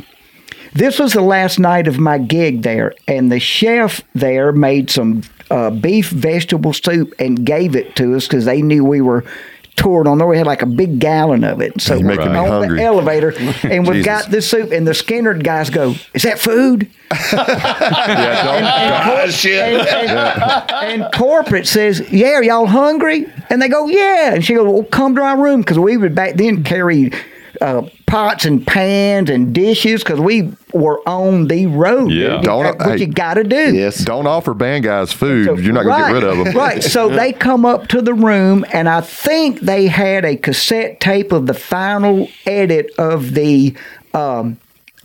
This was the last night of my gig there, and the chef there made some uh, beef vegetable soup and gave it to us because they knew we were toured on there. We had like a big gallon of it. So You're we're making on hungry. the elevator, and we've got this soup, and the Skynyrd guys go, "Is that food?" Yeah, don't, and, shit. and- and corporate says, "Yeah, are y'all hungry?" And they go, "Yeah." And she goes, "Well, come to our room because we would back then carry uh, pots and pans and dishes because we were on the road. Yeah. dude. Don't- That's what hey. you got to do." Yes. don't offer band guys food. So- You're not going to right, get rid of them. Right. So they come up to the room, and I think they had a cassette tape of the final edit of the um,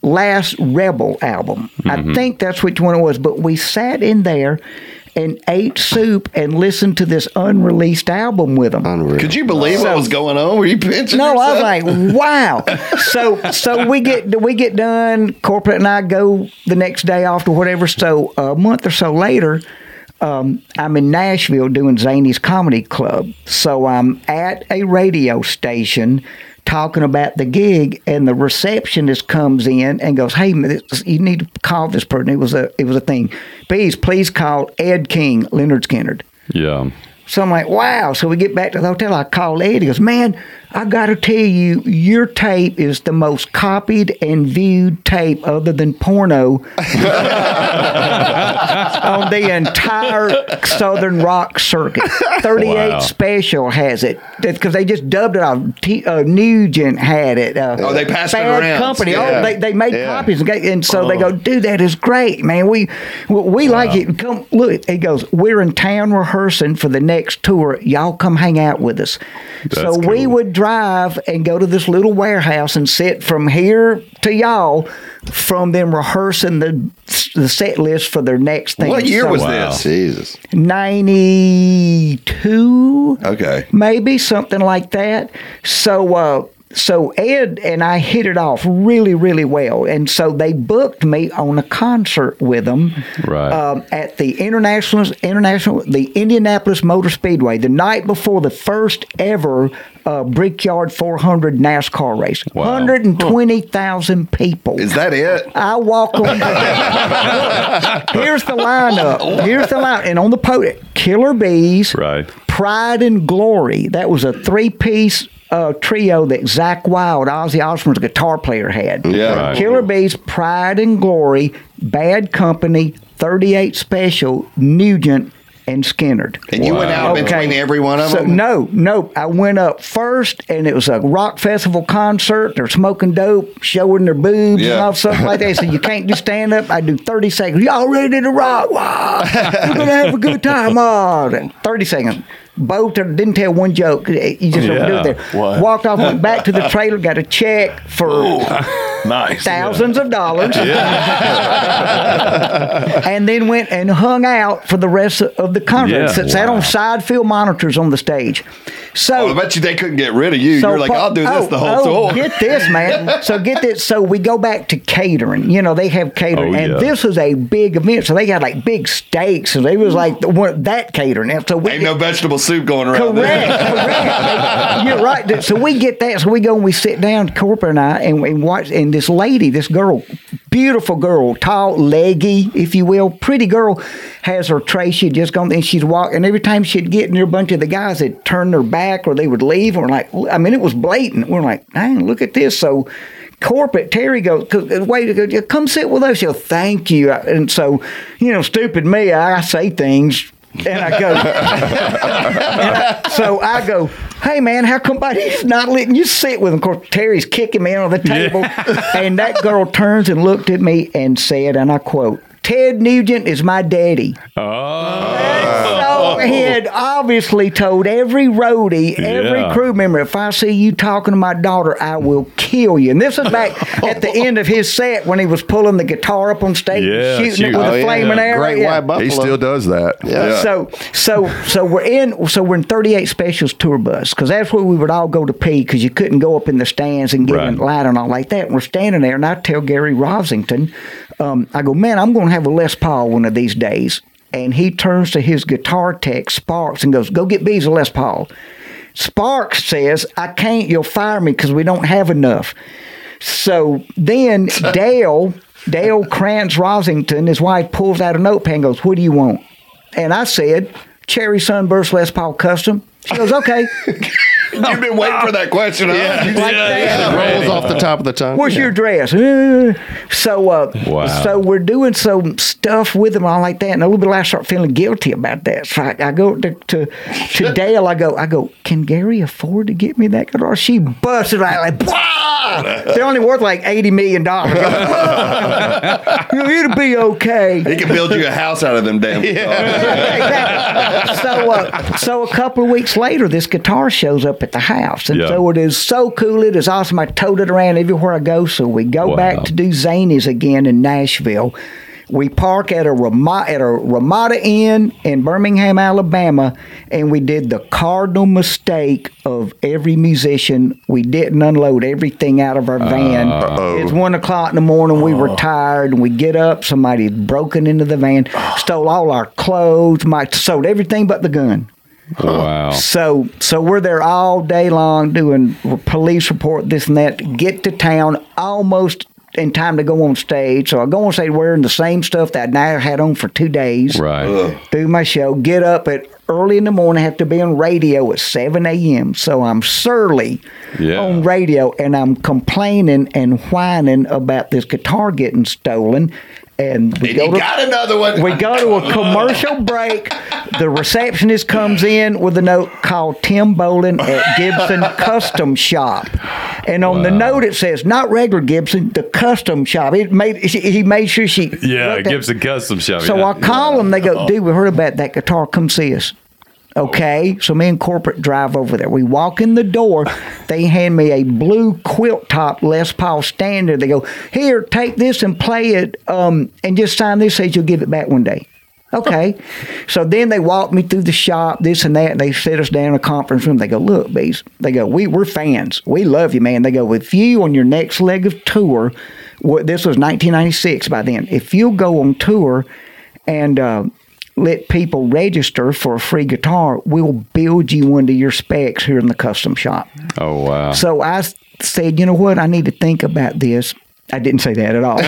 last Rebel album. Mm-hmm. I think that's which one it was. But we sat in there and ate soup and listened to this unreleased album with them. Unreal. Could you believe what was going on? Were you pinching? No, I was like, wow. So so we get we get done. Corporate and I go the next day off to whatever. So a month or so later, um, I'm in Nashville doing Zanies Comedy Club. So I'm at a radio station talking about the gig, and the receptionist comes in and goes, "Hey, you need to call this person." It was a it was a thing. Please, please call Ed King, Lynyrd Skynyrd. Yeah. So I'm like, wow. So we get back to the hotel. I call Ed. He goes, man, I got to tell you, your tape is the most copied and viewed tape other than porno on the entire Southern Rock circuit. 38 Wow. Special has it because they just dubbed it off. T- uh, Nugent had it. Uh, Oh, they passed it Bad around. Company. Yeah. Oh, they, they made Yeah. copies. And so they Oh. go, dude, that is great, man. We we, we like it. Come look. He goes, we're in town rehearsing for the next tour. Y'all come hang out with us. so we would drive and go to this little warehouse and sit from here to y'all from them rehearsing the the set list for their next thing. What year So, was Wow. this? Jesus. 92 Okay. maybe something like that so uh so ed and i hit it off really really well and so they booked me on a concert with them Right. um, at the international international the indianapolis motor speedway the night before the first ever uh, brickyard 400 nascar race Wow. 120000 people Is that it? I walk on. Here's the lineup. Here's the line, and on the podium, Killer Beaz, Right. Pride and Glory. That was a three-piece uh, trio that Zakk Wylde, Ozzy Osbourne's guitar player, had. Yeah. Right. Killer Beaz, Pride and Glory, Bad Company, 38 Special, Nugent, and Skynyrd. And you went out Okay. between every one of So, them? no, no. I went up first, and it was a rock festival concert. They're smoking dope, showing their boobs and Yeah. all stuff like that. So you can't do stand up. I do thirty seconds. Y'all ready to rock? Wow, we're gonna have a good time. Oh, then thirty seconds. Both didn't tell one joke. You just don't do Yeah. it there. What? Walked off, went back to the trailer, got a check for Nice. thousands of dollars, and then went and hung out for the rest of the conference Yeah. Sat sat on side field monitors on the stage. So Oh, I bet you they couldn't get rid of you. You're like, I'll do this oh, the whole oh, tour. Get this, man. so get this. So we go back to catering. You know, they have catering, Oh, and yeah. this was a big event. So they got like big steaks, and they was like the, one, that catering. And so we Ain't no vegetable soup going around Correct, there. correct. You're right. So we get that. So we go and we sit down, Corporate and I, and we watch. And this lady, this girl, beautiful girl, tall, leggy, if you will, pretty girl, has her tray. She'd just gone and she'd walk. And every time she'd get near a bunch of the guys, they'd turn their back or they would leave. We're like, I mean, it was blatant. We're like, dang, look at this. So corporate Terry goes, "C- uh, wait, go, come sit with us. She'll thank you. And so, you know, stupid me, I say things. And I go, and I- so I go, hey man, how come nobody's not letting you sit with him? Of course, Terry's kicking me under the table. And that girl turns and looked at me and said, and I quote, Ted Nugent is my daddy. Oh, So he had obviously told every roadie, every Yeah. crew member, if I see you talking to my daughter, I will kill you. And this was back at the end of his set when he was pulling the guitar up on stage, Yeah, and shooting shoot. it with Oh, a yeah. flaming arrow. Great Yeah. white buffalo. He still does that. Yeah. So so so we're in so we're in 38 specials tour bus because that's where we would all go to pee because you couldn't go up in the stands and get Right. in line and all like that. And we're standing there and I tell Gary Rossington, um, I go, man, I'm going to have a Les Paul one of these days. And he turns to his guitar tech Sparks and goes, go get Beaz a Les Paul. Sparks says, I can't. You'll fire me because we don't have enough. So then Dale, Dale Krantz Rossington, his wife pulls out a notepad and goes, What do you want? And I said, Cherry Sunburst Les Paul Custom. She goes, Okay. You've been waiting for that question. huh? Like that. Rolls off the top of the tongue. What's your dress? Uh, So, uh, Wow. so we're doing some stuff with them, all like that, and a little bit later I start feeling guilty about that. So I, I go to, to to Dale. I go, I go. Can Gary afford to get me that guitar? She busted out like, "Wah!" They're only worth like eighty million dollars. It'll be okay. He can build you a house out of them damn guitars. so, uh, so a couple of weeks later, this guitar shows up at the house, and Yeah. so it is so cool. It is awesome. I tote it around everywhere I go. So we go Wow. back to do Zanies again in Nashville. We park at a Rama- at a Ramada Inn in Birmingham, Alabama, and we did the cardinal mistake of every musician. We didn't unload everything out of our van. It's one o'clock in the morning. We were uh-huh. tired, and we get up. Somebody had broken into the van, stole all our clothes, my sold everything but the gun. Oh, wow. So so we're there all day long doing police report, this and that. Get to town almost in time to go on stage. So I go on stage wearing the same stuff that I now had on for two days. Right. Do my show. Get up at early in the morning. Have to be on radio at seven a.m. So I'm surly Yeah. on radio, and I'm complaining and whining about this guitar getting stolen. And we And go you to got another one. we go to a commercial break. The receptionist comes in with a note called Tim Bolin at Gibson Custom Shop. And on the note it says, not regular Gibson, the custom shop. It made he made sure she Yeah, wrote that. Gibson Custom Shop. So yeah. I call them. They go, dude, we heard about that guitar. Come see us. Okay, so me and corporate drive over there. We walk in the door. They hand me a blue quilt top Les Paul standard. They go, "Here, take this and play it, um, and just sign this. Says you'll give it back one day." Okay, so then they walk me through the shop, this and that. And they sit us down in a conference room. They go, "Look, Beaz." They go, "We we're fans. We love you, man." They go, "If you on your next leg of tour, what this was 1996 by then. If you'll go on tour and." Uh, let people register for a free guitar, we'll build you one to your specs here in the custom shop. Oh wow. So I said, you know what? I need to think about this. I didn't say that at all.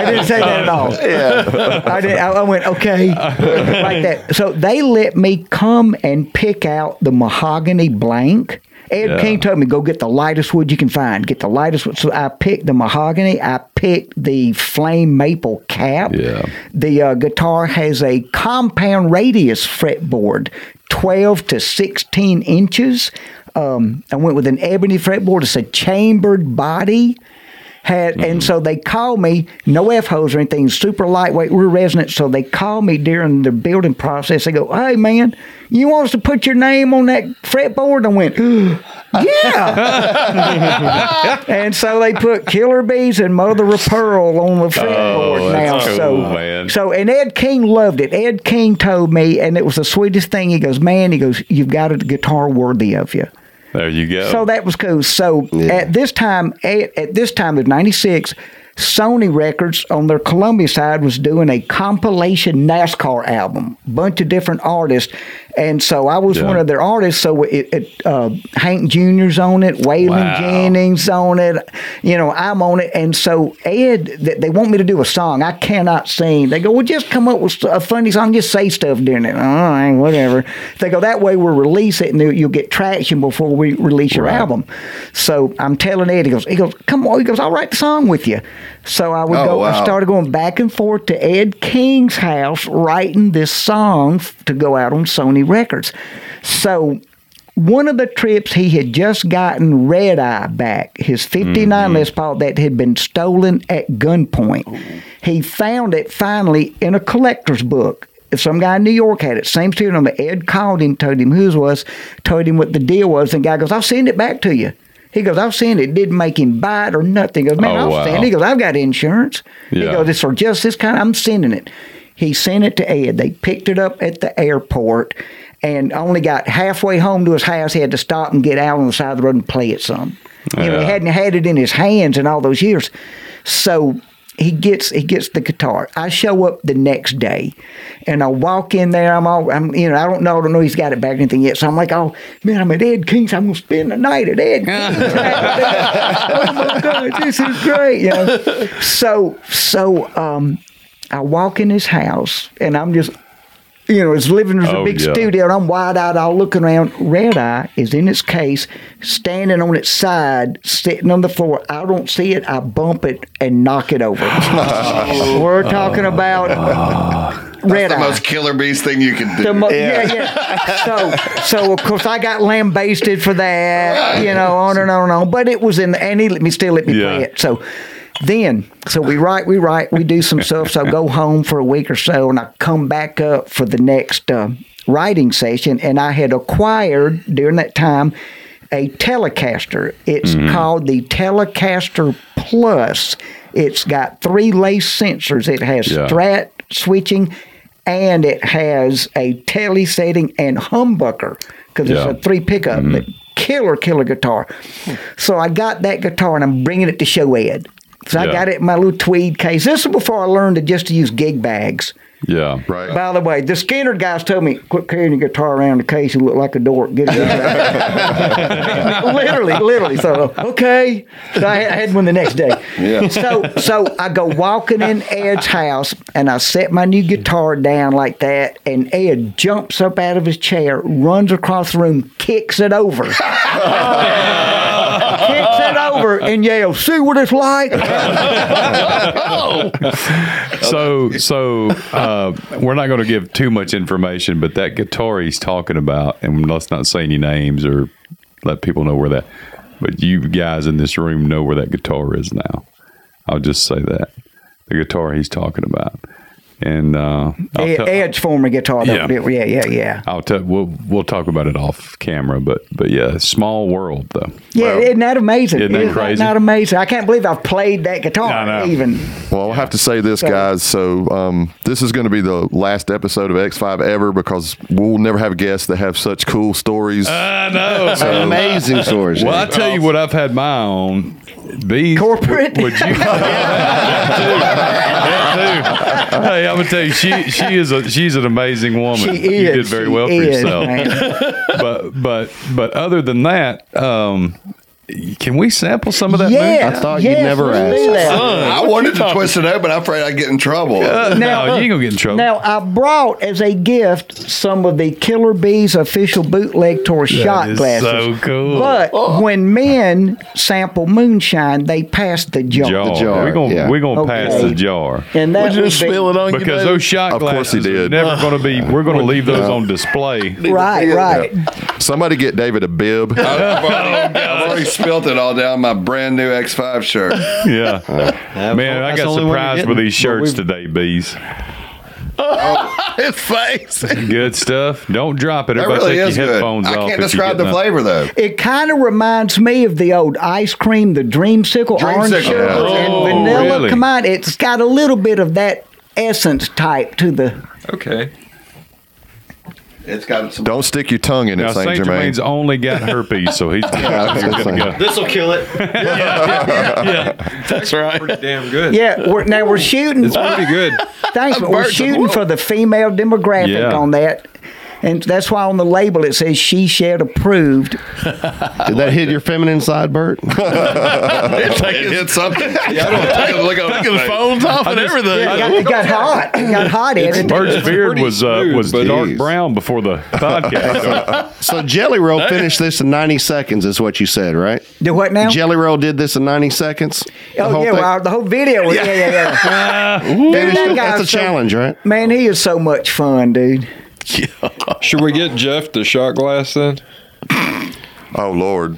I didn't say that at all. Yeah. I, did, I, I went, okay, like that. So they let me come and pick out the mahogany blank. Ed Yeah. King told me, go get the lightest wood you can find. Get the lightest wood. So I picked the mahogany. I picked the flame maple cap. Yeah. The uh, guitar has a compound radius fretboard, 12 to 16 inches. Um, I went with an ebony fretboard. It's a chambered body. Had and mm-hmm. so they call me no f holes or anything, super lightweight, rear resonant. So they call me during the building process. They go, "Hey man, you want us to put your name on that fretboard?" I went, "Yeah." and so they put Killer Beaz and Mother of Pearl on the oh, fretboard Oh, now. cool, so man. so and Ed King loved it. Ed King told me, and it was the sweetest thing. He goes, "Man," he goes, "You've got a guitar worthy of you." There you go. So that was cool. So at this time, at, at this time of '96, Sony Records on their Columbia side was doing a compilation NASCAR album, bunch of different artists, and so I was Yeah. one of their artists. So it, it uh, Hank Jr.'s on it, Waylon Wow. Jennings on it, you know, I'm on it, and so Ed, th- they want me to do a song. I cannot sing. They go, well, just come up with a funny song, just say stuff during it. All right, whatever. They go that way. We'll release it, and you'll get traction before we release your Right. album. So I'm telling Ed, he goes, he goes, come on, he goes, I'll write the song with you. So I would Oh, go. I started going back and forth to Ed King's house, writing this song to go out on Sony Records. So one of the trips he had just gotten Red Eye back, his 59 mm-hmm. Les Paul that had been stolen at gunpoint. He found it finally in a collector's book. Some guy in New York had it. Same serial number. Ed called him, told him whose was, told him what the deal was. And the guy goes, I'll send it back to you. He goes, I'll send it. Didn't make him buy it or nothing. He goes, man, Oh, I'll wow. send it. He goes, I've got insurance. He Yeah. goes, it's for just this kind. I'm sending it. He sent it to Ed. They picked it up at the airport and only got halfway home to his house. He had to stop and get out on the side of the road and play it some. You know, he hadn't had it in his hands in all those years. So he gets he gets the guitar. I show up the next day, and I walk in there. I'm all I'm you know I don't know I don't know he's got it back or anything yet. So I'm like, oh man, I'm at Ed King's. I'm gonna spend the night at Ed King's. oh my god, this is great. You know. So so um, I walk in his house, and I'm just. You know, his living room's a Oh, big yeah. studio, and I'm wide eyed, all looking around. Red Eye is in its case, standing on its side, sitting on the floor. I don't see it. I bump it and knock it over. We're talking about ah. Red the Eye. most Killer Beaz thing you can do. The mo- yeah. yeah, So, so of course I got lambasted for that, you know, on and on and on. But it was in, and he let me still let me Yeah. play it. So then, so we write, we write, we do some stuff. So I go home for a week or so, and I come back up for the next uh, writing session. And I had acquired during that time a Telecaster. It's called the Telecaster Plus. It's got three lace sensors. It has Yeah. strat switching and it has a tele setting and humbucker because Yeah. it's a three pickup. but Killer, killer guitar. So I got that guitar and I'm bringing it to show Ed. So I got it in my little tweed case. This is before I learned to just to use gig bags. yeah. Right. By the way, the Skynyrd guys told me, quit carrying your guitar around the case. You look like a dork. Get it. literally, literally. So, okay. So I had, I had one the next day. Yeah. So, so I go walking in Ed's house and I set my new guitar down like that. And Ed jumps up out of his chair, runs across the room, kicks it over. kicks it over and yells, see what it's like? So, so uh, we're not going to give too much information, but that guitar he's talking about, and let's not say any names or let people know where that. But you guys in this room know where that guitar is now. I'll just say that the guitar he's talking about. And uh, I'll Ed, tell- Ed's former guitar. Yeah. Yeah, yeah, yeah, yeah. I'll tell we'll we'll talk about it off camera, but but yeah, small world though. Yeah, isn't that amazing? Isn't that Isn't crazy? Not amazing. I can't believe I've played that guitar I know. even. Well, I'll have to say this, guys. So, um, this is going to be the last episode of X5 ever because we'll never have guests that have such cool stories. I know. Amazing stories. Well, I tell you what, I've had my own. Beaz, Corporate? Would, would you? that too. That too. Hey, I'm gonna tell you, she she is a she's an amazing woman. She You is. did very She well for is, yourself. man. But but but other than that, um, can we sample some of that? Yeah, I thought you'd never ask. do. I wanted to twist it up, but I'm afraid I'd get in trouble. Uh, no, you ain't gonna get in trouble. Now, I brought as a gift some of the Killer Beaz official bootleg tour shot is glasses. so cool. But when men sample moonshine, they pass the jar. jar. jar, We're gonna yeah. we're gonna Okay. pass the jar. And that Would you just be- spill it on you, Because baby? those shot Of course he glasses are did. never going to be. We're going to leave those on display. Right, right. Somebody get David a bib. I've already, I've already spilt it all down my brand new X5 shirt. Yeah, uh, man, I got the only one you're surprised with these shirts today, Beaz. His face. Good stuff. Don't drop it. That Everybody really take is your good. headphones I off. can't describe the flavor though. It kind of reminds me of the old ice cream, the Dreamsicle, orange Dreamsicle, sugar, yeah. and Oh, vanilla. really? Come on, it's got a little bit of that essence type to the. Okay. It's got some. Don't stick your tongue in it, Now Saint Saint Germain. Germain's only got herpes, so he's I was good gonna go. This will kill it. Yeah, That's right. Pretty Damn good. Yeah, we're, now we're shooting. It's pretty good. Thanks, but we're Birds of shooting for the female demographic Yeah. on that. And that's why on the label it says she shed approved. Did that hit your feminine side, Bert? it hit something. Yeah, I don't take a look at the phones off and everything. It got, it got hot. It got hot in it. Bird's beard was uh, smooth, was but- dark brown before the podcast. so Jelly Roll finished this in 90 seconds, is what you said, right? Do what now? Jelly Roll did this in 90 seconds. The oh whole yeah, well, the whole video. Was, yeah, yeah, yeah. Finished that it? guy's That's a so- challenge, right? Man, he is so much fun, dude. Should we get Jeff the shot glass then? oh Lord,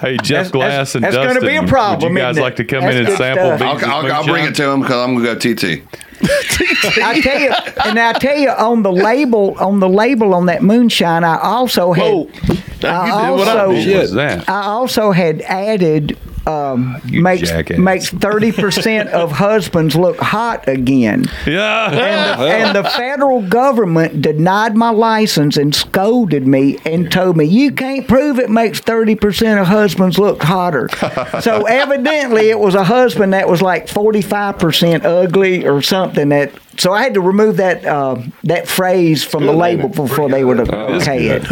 hey, Jeff That's- Glass and that's Dustin, gonna be a problem, Would you guys like to come in and sample? stuff. I'll, I'll, I'll bring it to him because I'm gonna go TT. I tell you, and I tell you, on the label, on the label on that moonshine, I also had, Whoa. I You did what I also, What that? I also had added um, makes jackass. makes thirty percent of husbands look hot again. Yeah. And the, and the federal government denied my license and scolded me and told me you can't prove it makes thirty percent of husbands look hotter. so evidently it was a husband that was like forty five percent ugly or something that. So I had to remove that uh, that phrase from the label before they would have okay it.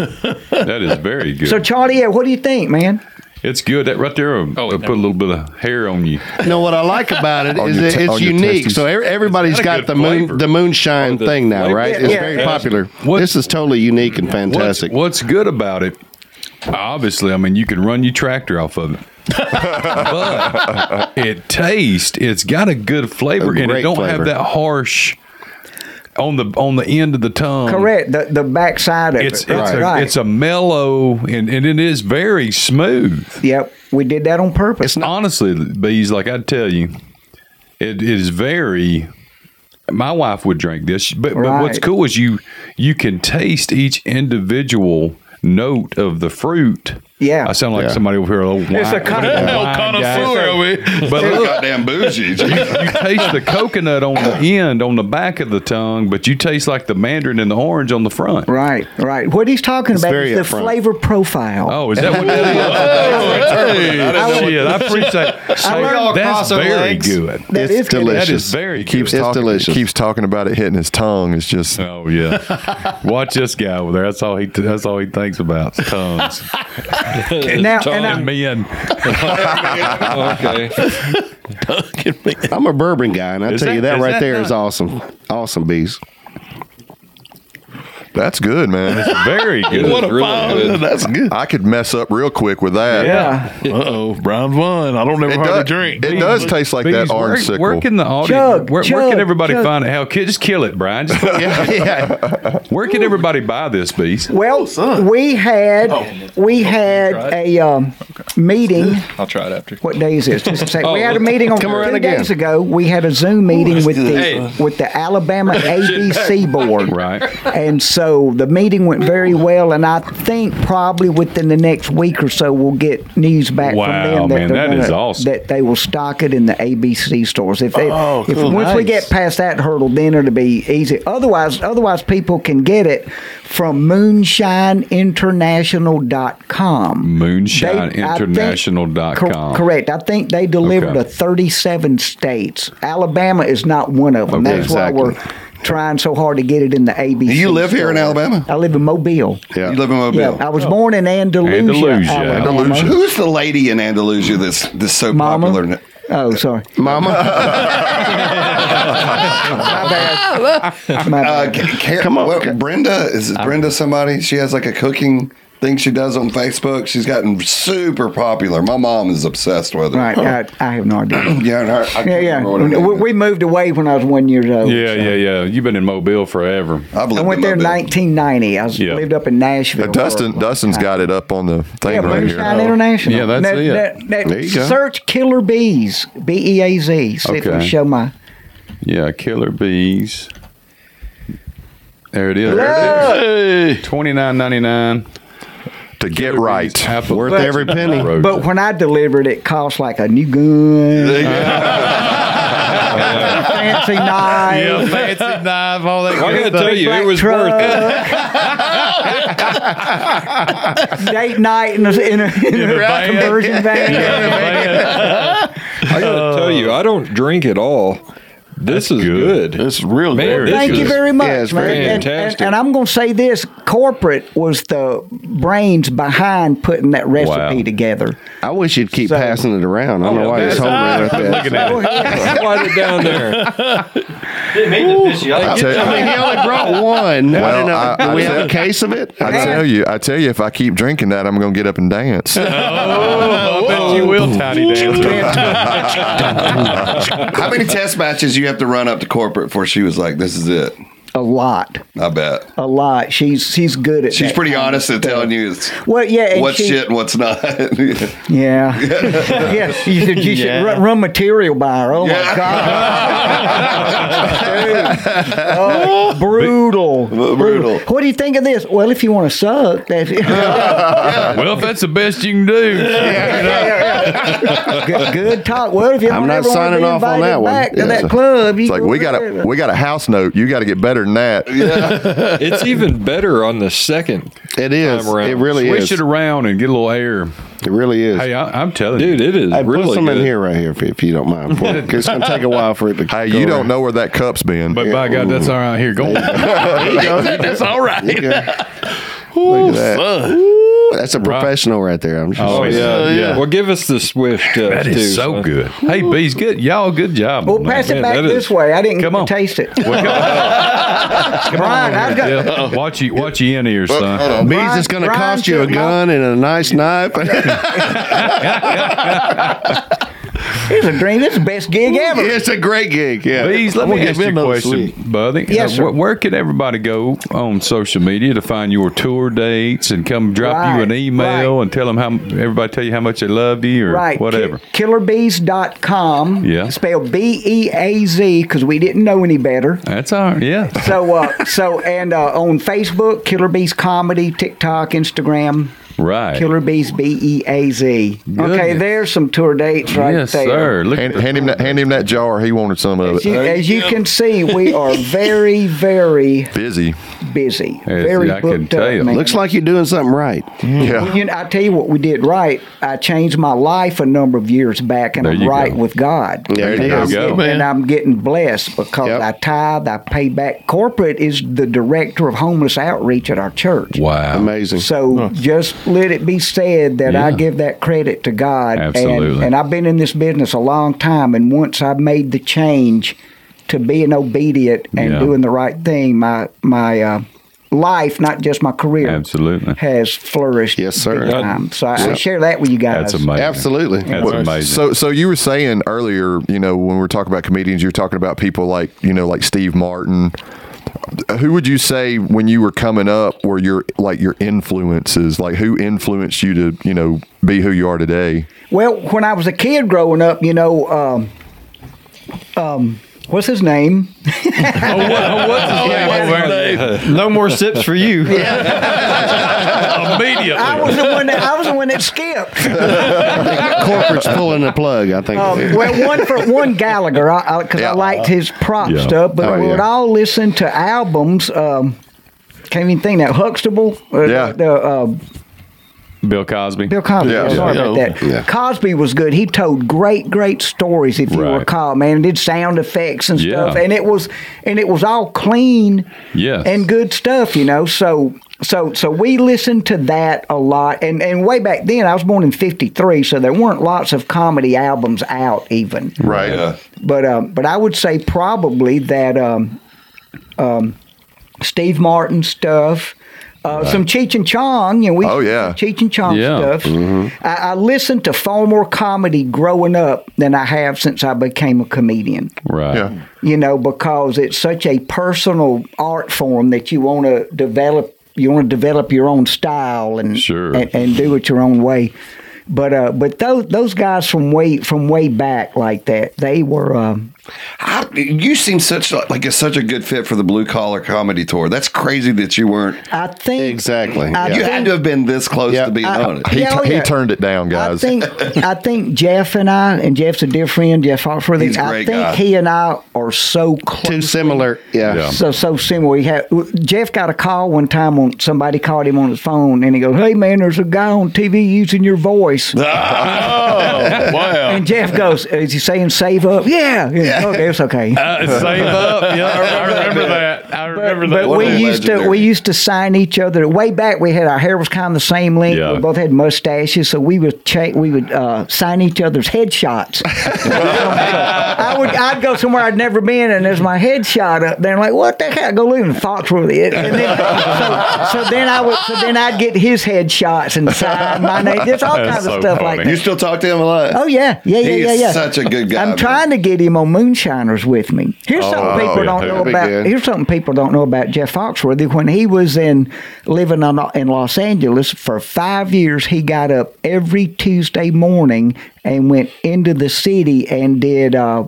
that is very good. So Charlie, yeah, what do you think, man? It's good. That right there will Oh, uh, will put a little bit of hair on you. You know what I like about it is On is your it, te- it's unique. So every- everybody's It's got the moon flavor. the moonshine the thing now, flavor. right? It's Yeah. very Yeah. popular. What- this is totally unique and fantastic. what's good about it? Obviously, I mean you can run your tractor off of it, but it tastes. It's got a good flavor, A and it don't flavor. have that harsh on the on the end of the tongue. Correct. The the backside of It's it. it's, right. a, right. it's a mellow and, and it is very smooth. yep. We did that on purpose. Honestly, Beaz, like I tell you, it is very. My wife would drink this, but, but what's cool is you you can taste each individual note of the fruit. Yeah. I sound like Yeah. somebody over here. A little wine, It's a con- wine connoisseur over here. But look, goddamn bougie. you taste the coconut on the end, on the back of the tongue, but you taste like the mandarin and the orange on the front. Right, right. What he's talking about is the upfront. flavor profile. Oh, is that what that is? Shit, I appreciate learned- That's very good. That it's is delicious. That is very good. keeps It's talking, delicious. Keeps talking about it hitting his tongue. It's just Oh yeah, watch this guy over there. That's all he. That's all he thinks about. Tongues Now, and and I, men. Okay. I'm a bourbon guy, and I Is tell you that- that is right that there is not- awesome. Awesome Beaz. That's good, man. That's very good. What a really good. That's good. I could mess up real quick with that. Yeah. Uh oh, Brown's one. I don't ever have a drink. it does taste like Beaz, that orange where, sickle. where can the audience? Chug, where, where can everybody chug. find it? Hell, ki- just kill it, Brian. Just, yeah, yeah. where can everybody buy this Beaz? Well, we had we had a um, meeting. I'll try it after. What day is this? Just a second. Oh, we had a meeting on come two again. days ago. We had a Zoom meeting with the Hey. with the Alabama ABC board. Right. And so the meeting went very well, and I think probably within the next week or so we'll get news back Wow, from them that man, that is gonna- awesome. that they will stock it in the ABC stores. If they, Oh, if cool. once we get past that hurdle, then it'll be easy. Otherwise, otherwise people can get it from moonshineinternational.com. Moonshineinternational.com. Cor- correct. I think they delivered Okay. to 37 states. Alabama is not one of them. Okay. That's why Exactly. we're trying so hard to get it in the ABC. Do you live here in. Alabama? I live in Mobile. Yeah. You live in Mobile. Yeah, I was born in Andalusia. Andalusia. Alabama. Andalusia. Who's the lady in Andalusia that's that's so Mama? popular? Oh, sorry. Mama. My bad. My Uh, bad. Ca- Car- Come on. what, Brenda is it Brenda somebody? She has like a cooking thing she does on Facebook. She's gotten super popular. My mom is obsessed with her. right. I, I have no idea. Yeah, and her, I Yeah, yeah. remember what her name We, we moved away when I was one years old. Yeah, yeah, yeah. You've been in Mobile forever. I've I lived went in there in 1990. I was, Yeah. lived up in Nashville. Uh, Dustin, for a Dustin's long got it up on the thing Yeah, right Moonshine here. International. Yeah, that's That- it. that- that- There you go. Search Killer Beaz, B E A Z. See if Okay. we show my. Yeah, Killer Beaz. There it is. Hey. Twenty nine ninety nine. To get right. Worth every penny. But when I delivered, it cost like a new gun, fancy knife. fancy knife, all that. I gotta tell you, it was truck. worth it. Date night in a, in a, in a van. conversion van. I gotta tell you, I don't drink at all. This is good. This is real Man, good. Thank you very much, Yeah, it's man. very And- and, fantastic. and I'm going to say this: corporate was the brains behind putting that recipe Wow. together. I wish you'd keep So- passing it around. I don't know why that's- he's holding it like that. Looking at it. Slide it down there. I tell you- I mean, he only brought one. Well, don't know. I- Do I we have a case of it? I tell you, I tell you, if I keep drinking that, I'm going to get up and dance. Oh, I bet you will, Tiny Dancer. How many test matches you have to run up to corporate before she was like, "This is it"? A lot, I bet a lot. She's she's good at. she's that pretty honest at telling you Well, yeah, and what's she- shit and what's not. Yeah, yeah. You should, you should run, run material by her. Oh Yeah. my god, Dude. Oh, brutal, Brutal. What do you think of this? Well, if you want to suck, that's it. well, if that's the best you can do. Yeah, good, good talk. Well, if you I'm don't not ever wanna signing off on invited that one. back to Yeah. that club, you It's like we got there. a we got a house note. You got to get better than that. It's even better on the second. It is. Time around. It really Switch is. it around and get a little air. It really is. Hey, I, I'm telling Dude, you. Dude, it is Hey, really put some good. in here right here if, if you don't mind. For- it's going to take a while for it to. Hey, go you don't around. know where that cup's been. But by God, that's all right. Here, go. That's all right. Look at that. Ooh, that's a professional right there. I'm just Oh, saying. yeah, yeah. Well, give us the Swift. Uh, That too, so son. good. Hey, Beaz, good. Y'all, good job. Well, on that. pass it Yeah, back that this is- way. I didn't Come on. taste it. Well, come on. Brian, I've got. Yeah, watch you, watch you in here, son. Beaz Brian- is going to Brian cost you a took my- gun and a nice knife. It's a dream. It's the best gig ever. it's a great gig. Yeah. Beaz, let I'm me ask get you a question, sweet. buddy. Yes, Uh, sir. wh- where can everybody go on social media to find your tour dates and come drop you an email right. and tell them how everybody tell you how much they love you or Right. whatever? Ki- Killerbeaz.com. Yeah. Spelled B E A Z because we didn't know any better. That's all right. Yeah. So, uh, so and uh, on Facebook, Killer Beaz Comedy, TikTok, Instagram, Right. Killer Beaz B E A Z. Okay, there's some tour dates right yes, there. sir. Look Hand, hand him that. Hand him that jar. He wanted some of As you, it. as you can see, we are very, very Busy. busy. Yes, very I can booked tell up, you. man. Looks like you're doing something right. Yeah. Well, you know, I tell you what we did right. I changed my life a number of years back, and There I'm you right go. with God. There it and is. I'm There you go. getting- and I'm getting blessed because Yep. I tithe, I pay back. Corporate is the director of homeless outreach at our church. Wow. Amazing. So just let it be said that I give that credit to God. Absolutely. And, and I've been in this business a long time, and once I made the change to being obedient and Yeah. doing the right thing, my my uh, life, not just my career, Absolutely. has flourished. Yes, sir. big time. So I, I share that with you guys. That's amazing. Absolutely. That's Well, amazing. So, so you were saying earlier, you know, when we were talking about comedians, you were talking about people like, you know, like Steve Martin. Who would you say when you were coming up were your like your influences? Like who influenced you to, you know, be who you are today? Well, when I was a kid growing up, you know, um, um, what's his name? oh, what, oh, what's his name over there? No more sips for you. Immediately. I was the one that I was the one that skipped. corporate's pulling the plug. I think. Um, well, one for one Gallagher, because I, 'cause I liked his prop Yeah. stuff. But Oh, we would all listen to albums. Um, can't even think that Huxtable. Uh, Yeah. The, uh, Bill Cosby. Bill Cosby. Yeah. yeah, sorry Yeah. about that. Yeah. Cosby was good. He told great, great stories. If you Right. recall, man, and did sound effects and Yeah. stuff, and it was and it was all clean Yes. and good stuff. You know, so. So, so we listened to that a lot, and, and way back then, I was born in '53, so there weren't lots of comedy albums out even. Right. Yeah. But um, but I would say probably that um, um, Steve Martin stuff, uh, some Cheech and Chong. You know, we Oh, yeah. Cheech and Chong Yeah. stuff. I, I listened to far more comedy growing up than I have since I became a comedian. Right. Yeah. You know, because it's such a personal art form that you want to develop. You want to develop your own style and Sure. and, and do it your own way. But uh, but those those guys from way from way back like that, they were. Um, I, you seem such a- like a, such a good fit for the blue collar comedy tour. That's crazy that you weren't. I think Exactly. I Yeah. You think- had to have been this close Yeah. to being I- on it. He, Yeah, oh, he yeah. turned it down, guys. I guys. think I think Jeff and I and Jeff's a dear friend, Jeff Foxworthy. He's a I great think guy. he and I are so close. Too similar. Yeah. Yeah. So so similar. We had Jeff got a call one time when somebody called him on his phone and he goes, "Hey man, there's a guy on TV using your voice." Oh, wow. And Jeff goes, "Is he saying save up?" Yeah. yeah. Okay, it's okay. Uh, save up. Yeah, I remember that. I remember But that. What we a used to we used to sign each other. Way back, we had our hair was kind of the same length. Yeah. We both had mustaches, so we would check. We would uh, sign each other's headshots. I would I'd go somewhere I'd never been, and there's my headshot up there. I'm like, what the hell? I go look in Foxworthy. And then, so, so then I would so then I'd get his headshots and sign my name. There's all That's kinds of so stuff like funny. You still talk to him a lot? Oh yeah, yeah, yeah, He yeah, is yeah. such a good guy, I'm man. trying to get him on Moonshiners with me. Here's something Oh, people yeah, don't know about. Here's something people don't know about Jeff Foxworthy. When he was in living in Los Angeles for five years, he got up every Tuesday morning and went into the city and did uh,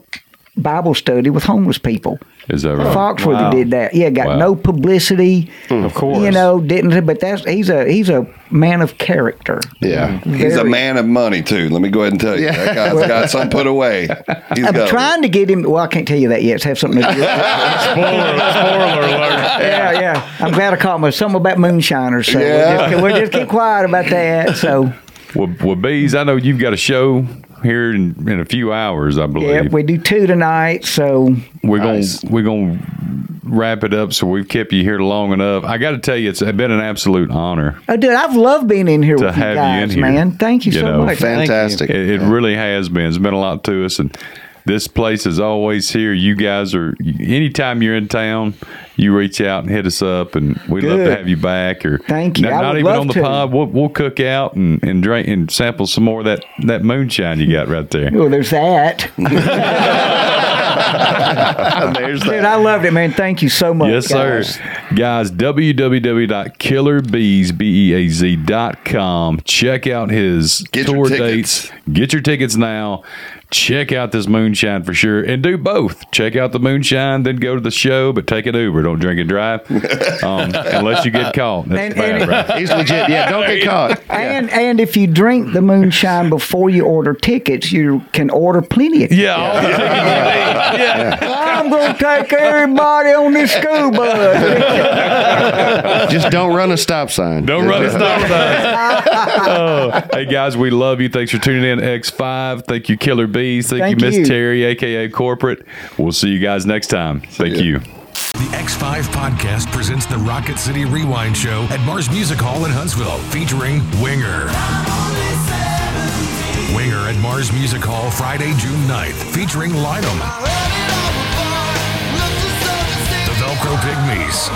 Bible study with homeless people. Is that right? Foxworthy Wow. did that. Yeah, got Wow. no publicity. Hmm. Of course. You know, didn't. But that's he's a he's a man of character. Yeah. Mm-hmm. He's a man of money too. Let me go ahead and tell you, that guy's got some put away. He's I'm got trying to get him. Well, I can't tell you that yet. It's have something to do. with spoiler, spoiler alert. yeah, yeah. I'm glad I caught my something about moonshiners. So Yeah. we'll, just, we'll just keep quiet about that. So Well, well, Beaz. I know you've got a show here in, in a few hours. I believe yeah, we do two tonight. So we're Nice. gonna we're gonna wrap it up. So we've kept you here long enough. I got to tell you, it's been an absolute honor. oh, dude, I've loved being in here To with you have you in guys, here, man. Thank you, you so know. much. Fantastic. It, it really has been. It's been a lot to us, and this place is always here. You guys are anytime you're in town, you reach out and hit us up, and we'd love to have you back. Or Thank you. Not, not would even love on the to. pod. We'll, we'll cook out and, and drink and sample some more of that that moonshine you got right there. Well, there's that. There's Dude, I loved it, man. Thank you so much. Yes, sir. guys. Guys, www.killerbeesbeaz.com. Check out his Get tour dates. Get your tickets now. Check out this moonshine for sure. And do both. Check out the moonshine, then go to the show, but take an Uber. Don't drink and drive um, unless you get caught. That's And- bad, and- right? He's legit. Yeah, don't get caught. And and if you drink the moonshine before you order tickets, you can order plenty of Yeah, all the tickets you. Yeah. I'm gonna take everybody on this school bus. Just don't run a stop sign. Don't run a stop sign. oh, hey guys, we love you. Thanks for tuning in. X5. Thank you, Killer Beaz. Thank, Thank you, Miss. Terry, aka Corporate. We'll see you guys next time. Thank you. The X5 podcast presents the Rocket City Rewind Show at Mars Music Hall in Huntsville, featuring Winger. Winger at Mars Music Hall Friday, June 9th, featuring Lynam. The Velcro Pygmies.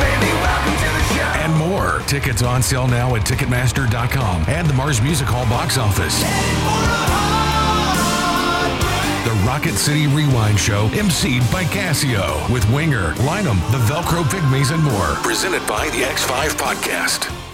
and more. Tickets on sale now at Ticketmaster.com and the Mars Music Hall box office. Rocket City Rewind Show, emceed by Casio, with Winger, Lynam, the Velcro Pygmies, and more. Presented by the X5 Podcast.